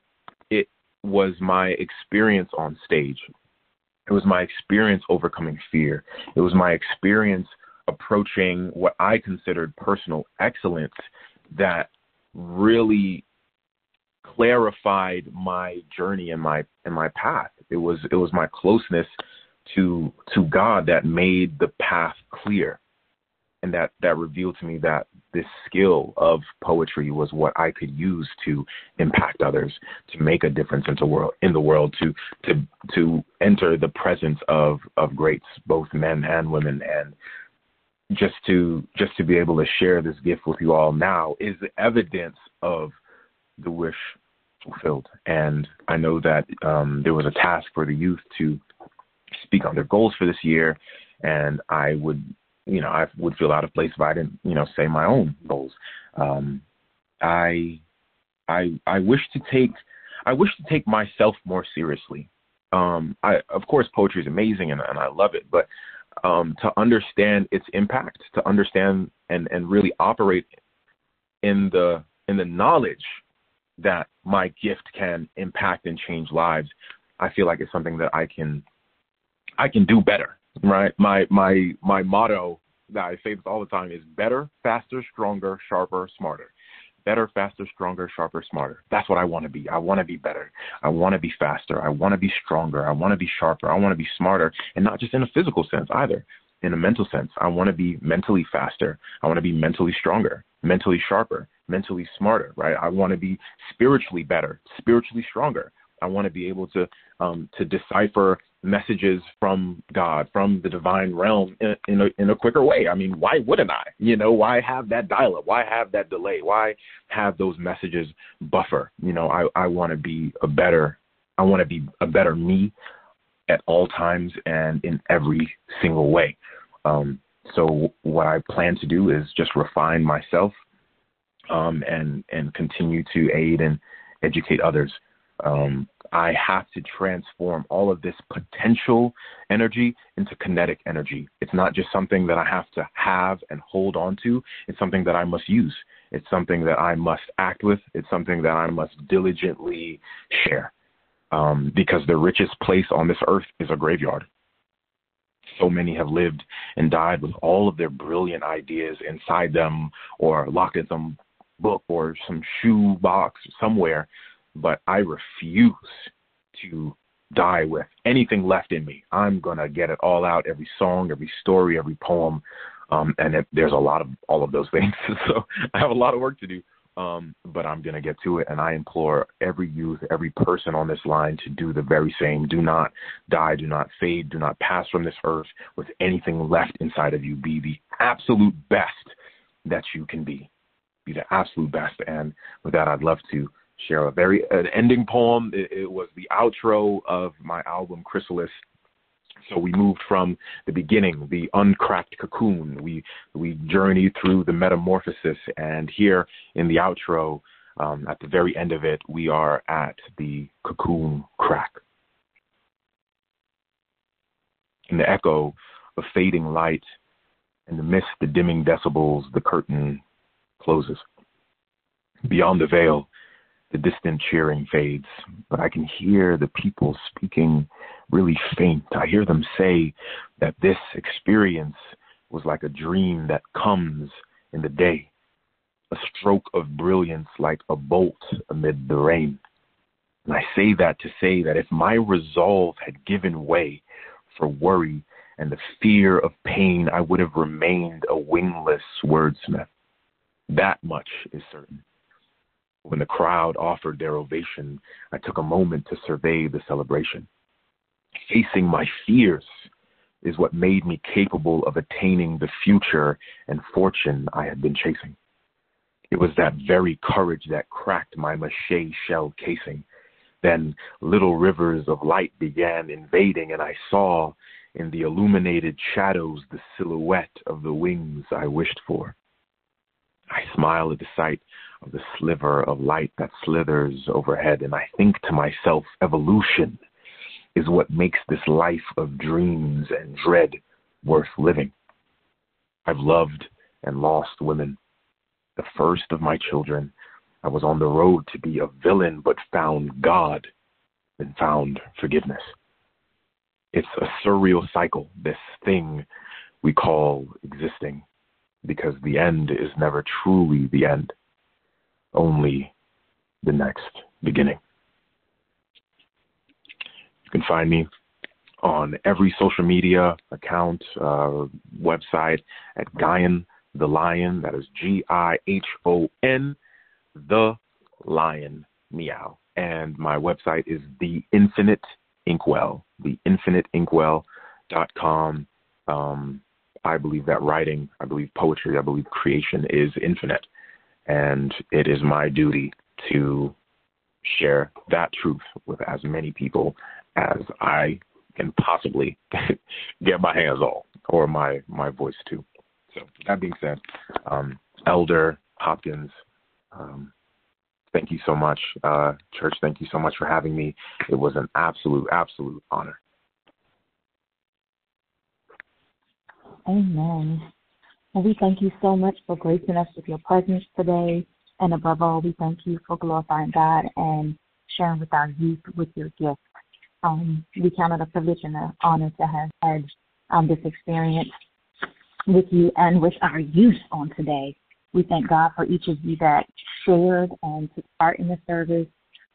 it was my experience on stage. It was my experience overcoming fear. It was my experience approaching what I considered personal excellence that really clarified my journey and my and my path. It was it was my closeness to to God that made the path clear. And that, that revealed to me that this skill of poetry was what I could use to impact others, to make a difference in the world in the world, to to to enter the presence of, of greats, both men and women, and just to just to be able to share this gift with you all now is evidence of the wish fulfilled. And I know that um, there was a task for the youth to speak on their goals for this year, and I would, you know, I would feel out of place if I didn't, you know, say my own goals. Um, I, I, I wish to take, I wish to take myself more seriously. Um, I, of course, poetry is amazing and, and I love it, but um, to understand its impact, to understand and, and really operate in the in the knowledge that my gift can impact and change lives, I feel like it's something that I can I can do better. Right. My my my motto that I say this all the time is better, faster, stronger, sharper, smarter. Better, faster, stronger, sharper, smarter. That's what I want to be. I want to be better. I want to be faster. I want to be stronger. I want to be sharper. I want to be smarter. And not just in a physical sense either. In a mental sense, I want to be mentally faster. I want to be mentally stronger, mentally sharper, mentally smarter, right? I want to be spiritually better, spiritually stronger. I want to be able to um, to decipher messages from God, from the divine realm in, in, a, in a quicker way. I mean, why wouldn't I? You know, why have that dial up? Why have that delay? Why have those messages buffer? You know, I, I want to be a better, I want to be a better me at all times and in every single way. Um, so what I plan to do is just refine myself um, and and continue to aid and educate others. Um, I have to transform all of this potential energy into kinetic energy. It's not just something that I have to have and hold on to. It's something that I must use. It's something that I must act with. It's something that I must diligently share. Um, because the richest place on this earth is a graveyard. So many have lived and died with all of their brilliant ideas inside them or locked in some book or some shoe box somewhere but I refuse to die with anything left in me. I'm gonna get it all out, every song, every story, every poem, um, and it, there's a lot of all of those things. so I have a lot of work to do, um, but I'm gonna get to it. And I implore every youth, every person on this line to do the very same. Do not die, do not fade, do not pass from this earth with anything left inside of you. Be the absolute best that you can be. Be the absolute best. And with that, I'd love to share a very an ending poem. It, it was the outro of my album Chrysalis. So we moved from the beginning, the uncracked cocoon. We we journeyed through the metamorphosis, and here in the outro, um, at the very end of it, we are at the cocoon crack. In the echo of fading light, in the mist, the dimming decibels, the curtain closes. Beyond the veil, the distant cheering fades, but I can hear the people speaking really faint. I hear them say that this experience was like a dream that comes in the day, a stroke of brilliance like a bolt amid the rain. And I say that to say that if my resolve had given way for worry and the fear of pain, I would have remained a wingless wordsmith. That much is certain. When the crowd offered their ovation, I took a moment to survey the celebration. Facing my fears is what made me capable of attaining the future and fortune I had been chasing. It was that very courage that cracked my mache shell casing. Then little rivers of light began invading, and I saw in the illuminated shadows the silhouette of the wings I wished for. I smile at the sight of the sliver of light that slithers overhead, and I think to myself, evolution is what makes this life of dreams and dread worth living. I've loved and lost women. The first of my children, I was on the road to be a villain, but found God and found forgiveness. It's a surreal cycle, this thing we call existing, because the end is never truly the end only the next beginning. You can find me on every social media account, uh, website at Gihon the Lion. That is G I H O N, the Lion Meow. And my website is The Infinite Inkwell, the Infinite Inkwell.com. Um, I believe that writing, I believe poetry, I believe creation is infinite. And it is my duty to share that truth with as many people as I can possibly get my hands on or my, my voice to. So, that being said, um, Elder Hopkins, um, thank you so much. Uh, Church, thank you so much for having me. It was an absolute, absolute honor. Amen. And we thank you so much for gracing us with your presence today. And above all, we thank you for glorifying God and sharing with our youth with your gift. Um, we count it a privilege and an honor to have had um, this experience with you and with our youth on today. We thank God for each of you that shared and took part in the service.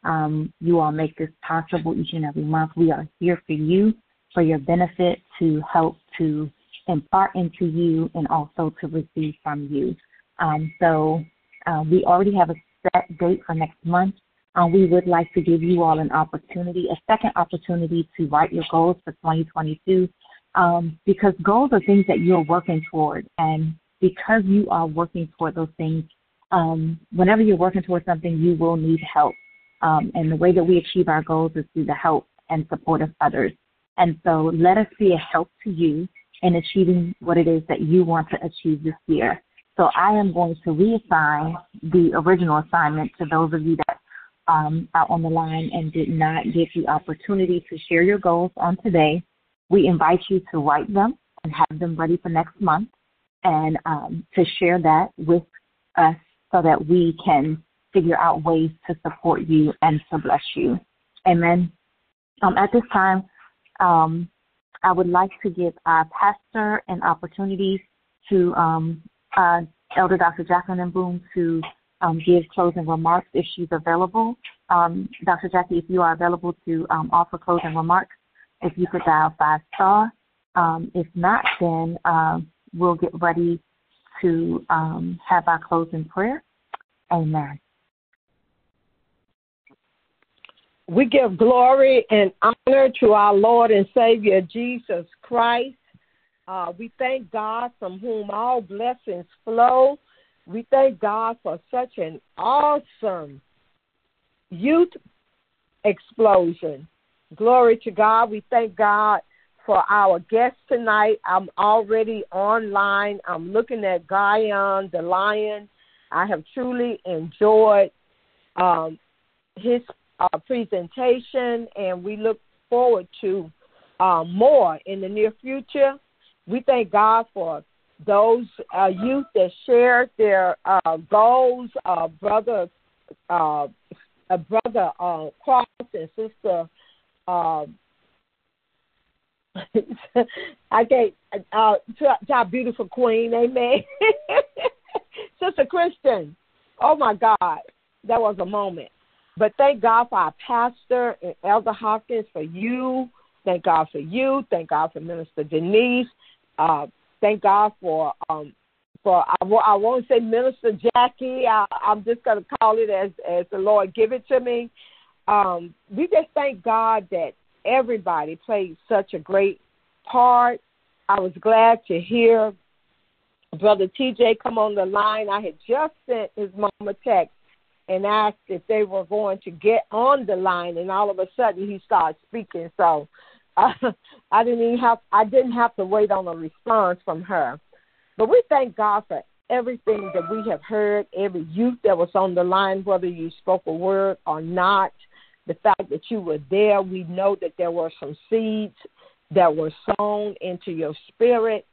Um, you all make this possible each and every month. We are here for you, for your benefit, to help to impart into you and also to receive from you. Um, so uh, we already have a set date for next month. Um, we would like to give you all an opportunity, a second opportunity to write your goals for 2022, um, because goals are things that you're working toward, and because you are working toward those things, um, whenever you're working toward something, you will need help. Um, and the way that we achieve our goals is through the help and support of others. And so let us be a help to you in achieving what it is that you want to achieve this year. So I am going to reassign the original assignment to those of you that um, are on the line and did not get the opportunity to share your goals on today. We invite you to write them and have them ready for next month and um, to share that with us so that we can figure out ways to support you and to bless you. Amen. Um, at this time, um, I would like to give our pastor an opportunity to um, uh, Elder Dr. Jacqueline and Boone to um, give closing remarks if she's available. Um, Dr. Jackie, if you are available to um, offer closing remarks, if you could dial five star. Um, if not, then uh, we'll get ready to um, have our closing prayer. Amen. We give glory and honor to our Lord and Savior Jesus Christ. Uh, we thank God from whom all blessings flow. We thank God for such an awesome youth explosion. Glory to God. We thank God for our guest tonight. I'm already online. I'm looking at Gihon the Lion. I have truly enjoyed um, his uh, presentation, and we look forward to uh, more in the near future. We thank God for those uh, youth that shared their uh, goals, uh, brother, uh, brother uh, Cross and sister. Uh, I can't. Uh, to, our beautiful queen, amen. sister Christian, oh my God, that was a moment. But thank God for our pastor and Elder Hopkins for you. Thank God for you. Thank God for Minister Denise. Uh, thank God for um, for I, I won't say Minister Jackie. I, I'm just going to call it as as the Lord give it to me. Um, we just thank God that everybody played such a great part. I was glad to hear Brother TJ come on the line. I had just sent his mom a text and asked if they were going to get on the line, and all of a sudden he started speaking. So uh, I didn't even have I didn't have to wait on a response from her. But we thank God for everything that we have heard, every youth that was on the line, whether you spoke a word or not. The fact that you were there, we know that there were some seeds that were sown into your spirit,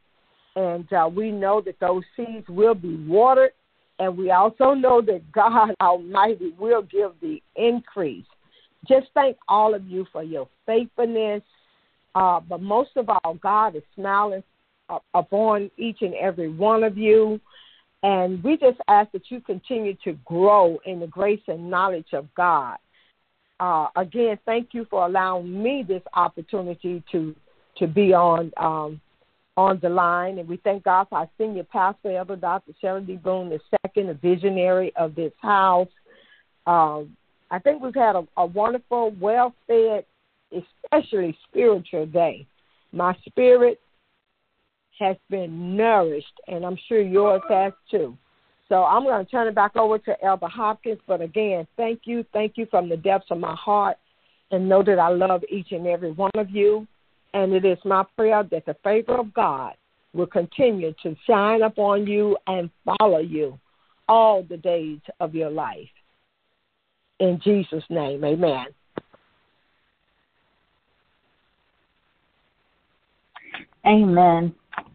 and uh, we know that those seeds will be watered and we also know that God Almighty will give the increase. Just thank all of you for your faithfulness. Uh, but most of all, God is smiling upon each and every one of you. And we just ask that you continue to grow in the grace and knowledge of God. Uh, again, thank you for allowing me this opportunity to to be on um, on the line, and we thank God for our senior pastor, Elder Dr. Shelley D. Boone, the second, a visionary of this house. Um, I think we've had a, a wonderful, well fed, especially spiritual day. My spirit has been nourished, and I'm sure yours has too. So I'm going to turn it back over to Elder Hopkins. But again, thank you, thank you from the depths of my heart, and know that I love each and every one of you. And it is my prayer that the favor of God will continue to shine upon you and follow you all the days of your life. In Jesus' name, amen. Amen.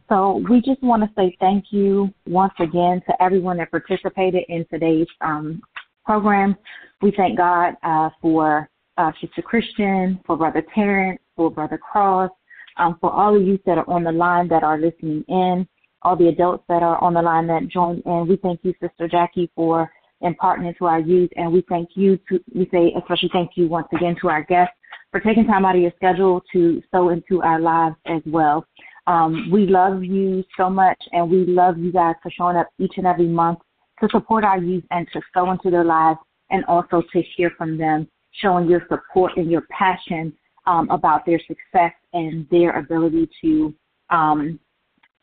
So we just want to say thank you once again to everyone that participated in today's um, program. We thank God uh, for uh, Sister Christian, for Brother Terrence, for Brother Cross, um, for all of you that are on the line that are listening in, all the adults that are on the line that joined in. We thank you, Sister Jackie, for imparting to our youth, and we thank you to we say especially thank you once again to our guests for taking time out of your schedule to sow into our lives as well. Um, we love you so much, and we love you guys for showing up each and every month to support our youth and to sow into their lives and also to hear from them showing your support and your passion um, about their success and their ability to, um,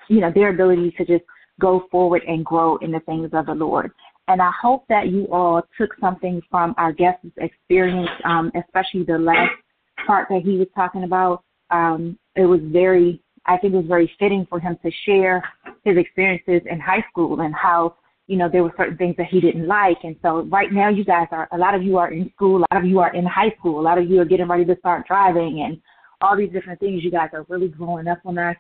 you know, their ability to just go forward and grow in the things of the Lord. And I hope that you all took something from our guest's experience, um, especially the last part that he was talking about. Um, it was very, I think it was very fitting for him to share his experiences in high school and how you know, there were certain things that he didn't like. And so right now you guys are, a lot of you are in school, a lot of you are in high school, a lot of you are getting ready to start driving and all these different things. You guys are really growing up on us.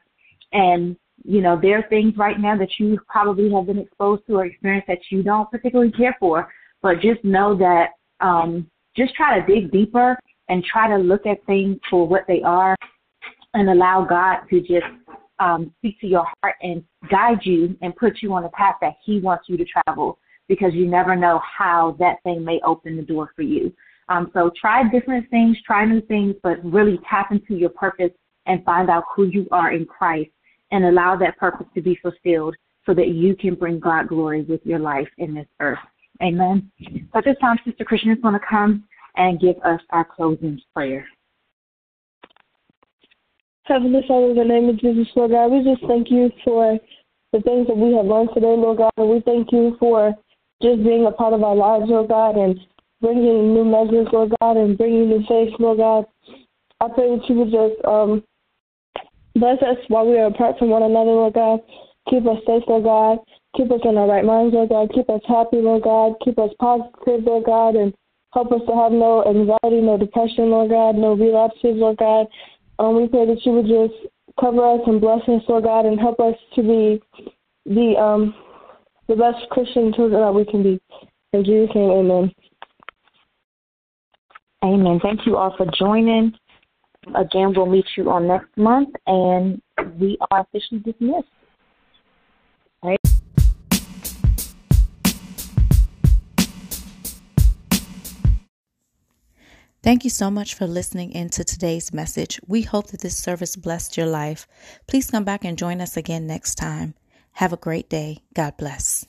And, you know, there are things right now that you probably have been exposed to or experienced that you don't particularly care for. But just know that, um, just try to dig deeper and try to look at things for what they are and allow God to just um, speak to your heart and guide you and put you on a path that He wants you to travel because you never know how that thing may open the door for you. Um, so try different things, try new things, but really tap into your purpose and find out who you are in Christ and allow that purpose to be fulfilled so that you can bring God glory with your life in this earth. Amen. So at this time, Sister Christian is going to come and give us our closing prayer. Heavenly Father, in the name of Jesus, Lord God, we just thank you for the things that we have learned today, Lord God, and we thank you for just being a part of our lives, Lord God, and bringing new measures, Lord God, and bringing new faith, Lord God. I pray that you would just um, bless us while we are apart from one another, Lord God. Keep us safe, Lord God. Keep us in our right minds, Lord God. Keep us happy, Lord God. Keep us positive, Lord God, and help us to have no anxiety, no depression, Lord God, no relapses, Lord God. Um, we pray that you would just cover us and bless us, Lord God, and help us to be the um the best Christian children that we can be. In Jesus' name, amen. Amen. Thank you all for joining. Again, we'll meet you on next month, and we are officially dismissed. Thank you so much for listening in to today's message. We hope that this service blessed your life. Please come back and join us again next time. Have a great day. God bless.